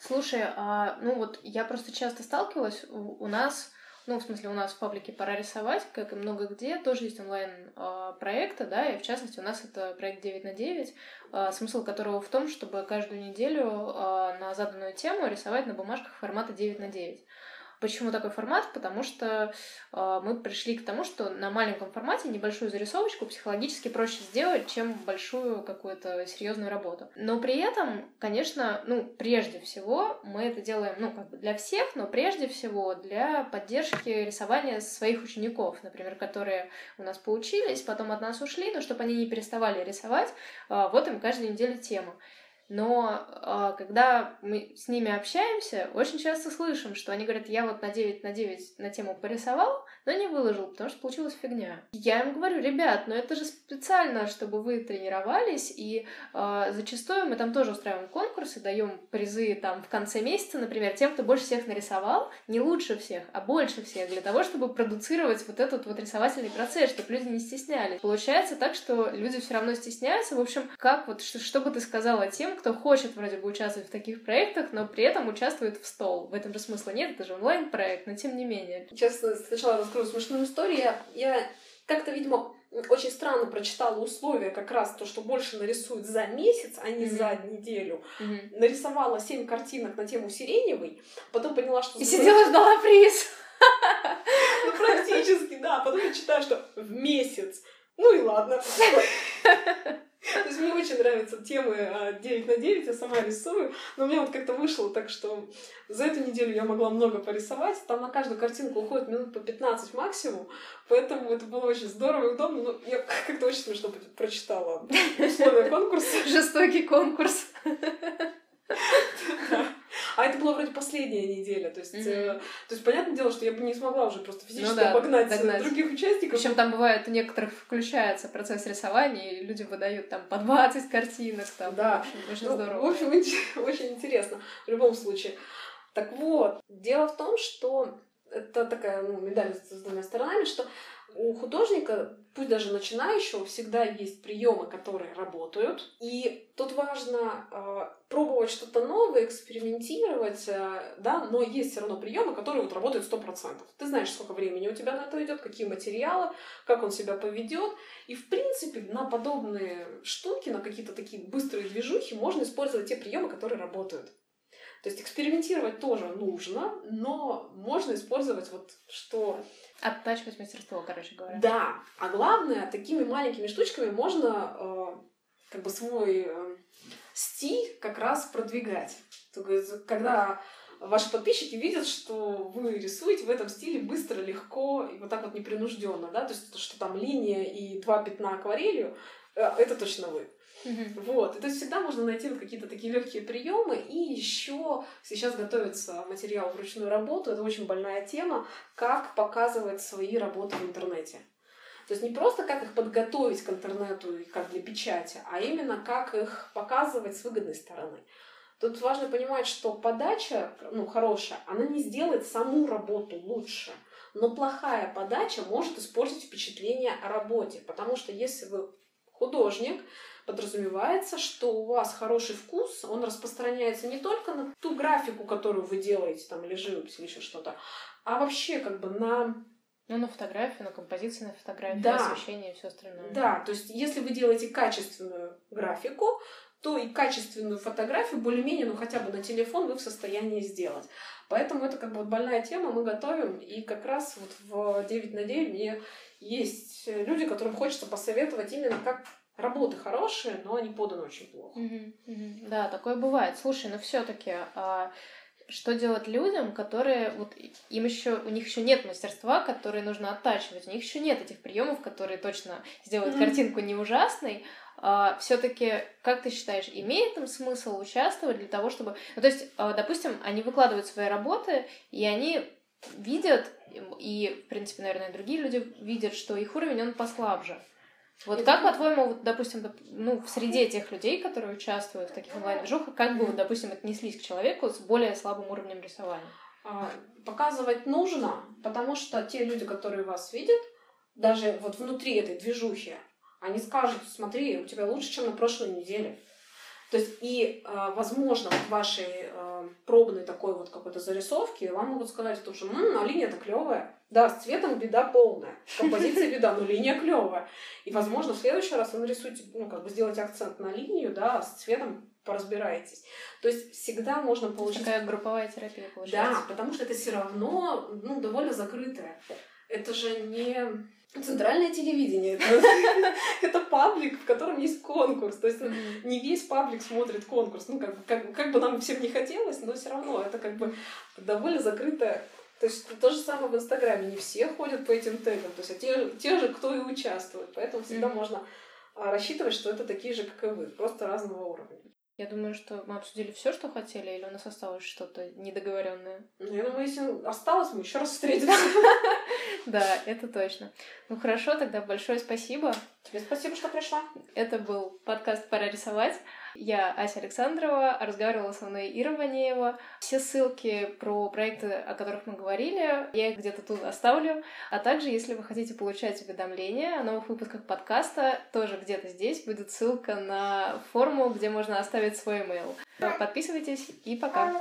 Слушай, а, ну вот я просто часто сталкивалась, у, у нас, ну, в смысле, у нас в паблике «Пора рисовать», как и много где, тоже есть онлайн-проекты, да, и в частности у нас это проект 9 на 9, а, смысл которого в том, чтобы каждую неделю а, на заданную тему рисовать на бумажках формата 9 на 9. Почему такой формат? Потому что э, мы пришли к тому, что на маленьком формате небольшую зарисовочку психологически проще сделать, чем большую какую-то серьезную работу. Но при этом, конечно, ну, прежде всего, мы это делаем, ну, как бы для всех, но прежде всего для поддержки рисования своих учеников, например, которые у нас поучились, потом от нас ушли, но чтобы они не переставали рисовать, э, вот им каждую неделю тема. Но э, когда мы с ними общаемся, очень часто слышим, что они говорят, я вот на 9 на 9 на тему порисовал, но не выложил, потому что получилась фигня. Я им говорю, ребят, ну это же специально, чтобы вы тренировались, и э, зачастую мы там тоже устраиваем конкурсы, даем призы там в конце месяца, например, тем, кто больше всех нарисовал, не лучше всех, а больше всех, для того, чтобы продуцировать вот этот вот рисовательный процесс, чтобы люди не стеснялись. Получается так, что люди все равно стесняются. В общем, как вот, что, что бы ты сказала тем, кто хочет вроде бы участвовать в таких проектах, но при этом участвует в стол? В этом же смысла нет, это же онлайн-проект, но тем не менее. Сейчас сначала расскажу смешную историю. Я, я как-то, видимо, очень странно прочитала условия, как раз то, что больше нарисуют за месяц, а не Мгм. за неделю. Мгм. Нарисовала семь картинок на тему сиреневой, потом поняла, что... И сидела ждала приз. Ну, практически, да. Потом я читаю, что в месяц. Ну и ладно. То есть мне очень нравятся темы а, 9 на 9, я сама рисую, но у меня вот как-то вышло так, что за эту неделю я могла много порисовать, там на каждую картинку уходит минут по 15 максимум, поэтому это было очень здорово и удобно, но я как-то очень смешно прочитала. Условия конкурса. Жестокий конкурс. А это была вроде последняя неделя, то есть, Мгм. э, то есть понятное дело, что я бы не смогла уже просто физически Ну да, обогнать э, догнать. других участников. Причем там бывает, у некоторых включается процесс рисования, и люди выдают там по 20 картинок. Там, Да. В общем, очень Ну, здорово. В общем, очень интересно в любом случае. Так вот, дело в том, что это такая ну, медаль с двумя сторонами, что у художника, пусть даже начинающего, всегда есть приемы, которые работают. И тут важно э, пробовать что-то новое, экспериментировать, э, да, но есть все равно приемы, которые вот работают сто процентов. Ты знаешь, сколько времени у тебя на это идет, какие материалы, как он себя поведет. И в принципе на подобные штуки, на какие-то такие быстрые движухи можно использовать те приемы, которые работают. То есть экспериментировать тоже нужно, но можно использовать вот что Оттачивать мастерство, короче говоря. да, а главное, такими маленькими штучками можно э, как бы свой э, стиль как раз продвигать. То есть, когда ваши подписчики видят, что вы рисуете в этом стиле быстро, легко и вот так вот непринужденно, да, то есть то, что там линия и два пятна акварелью, э, это точно вы. Мгм. Вот. И то есть всегда можно найти вот какие-то такие легкие приемы. И еще сейчас готовится материал в ручную работу. Это очень больная тема. Как показывать свои работы в интернете. То есть не просто как их подготовить к интернету и как для печати, а именно как их показывать с выгодной стороны. Тут важно понимать, что подача, ну, хорошая, она не сделает саму работу лучше. Но плохая подача может испортить впечатление о работе. Потому что если вы художник, подразумевается, что у вас хороший вкус, он распространяется не только на ту графику, которую вы делаете, там, или живопись, или еще что-то, а вообще как бы на ну, на фотографию, на композиции, на фотографию, да. освещение и все остальное. Да, то есть если вы делаете качественную графику, то и качественную фотографию более-менее, ну хотя бы на телефон вы в состоянии сделать. Поэтому это как бы вот больная тема, мы готовим, и как раз вот в 9 на 9 мне есть люди, которым хочется посоветовать именно как работы хорошие, но они поданы очень плохо. Mm-hmm. Mm-hmm. Да, такое бывает. Слушай, но все-таки а, что делать людям, которые вот им еще у них еще нет мастерства, которые нужно оттачивать, у них еще нет этих приемов, которые точно сделают mm-hmm. картинку не ужасной. А, все-таки, как ты считаешь, имеет им смысл участвовать для того, чтобы, ну то есть, а, допустим, они выкладывают свои работы и они видят и, в принципе, наверное, другие люди видят, что их уровень он послабже. Вот как, по-твоему, вот, допустим, ну, в среде тех людей, которые участвуют в таких онлайн-движухах, как бы, вот, допустим, отнеслись к человеку с более слабым уровнем рисования? А, показывать нужно, потому что те люди, которые вас видят, даже вот внутри этой движухи, они скажут, смотри, у тебя лучше, чем на прошлой неделе. То есть и, а, возможно, вот вашей а, пробной такой вот какой-то зарисовки вам могут сказать о том, что М, а линия-то клевая. Да, с цветом беда полная, с композицией беда, но линия клевая. И, возможно, в следующий раз вы нарисуете, ну, как бы сделать акцент на линию, да, а с цветом поразбираетесь. То есть всегда можно получить... Такая групповая терапия получается. Да, потому что это все равно ну, довольно закрытое. Это же не Центральное телевидение это, паблик, в котором есть конкурс. То есть не весь паблик смотрит конкурс. Ну, как, как, как бы нам всем не хотелось, но все равно это как бы довольно закрытое. То есть то же самое в Инстаграме. Не все ходят по этим тегам. То есть а те, те же, кто и участвует. Поэтому всегда mm-hmm. можно а, рассчитывать, что это такие же, как и вы, просто разного уровня. Я думаю, что мы обсудили все, что хотели, или у нас осталось что-то недоговоренное. Ну, я думаю, если осталось, мы еще раз встретимся. Да, это точно. Ну хорошо, тогда большое спасибо. Тебе спасибо, что пришла. Это был подкаст «Пора рисовать». Я Ася Александрова, разговаривала со мной Ира Ванеева. Все ссылки про проекты, о которых мы говорили, я их где-то тут оставлю. А также, если вы хотите получать уведомления о новых выпусках подкаста, тоже где-то здесь будет ссылка на форму, где можно оставить свой email. Подписывайтесь и пока!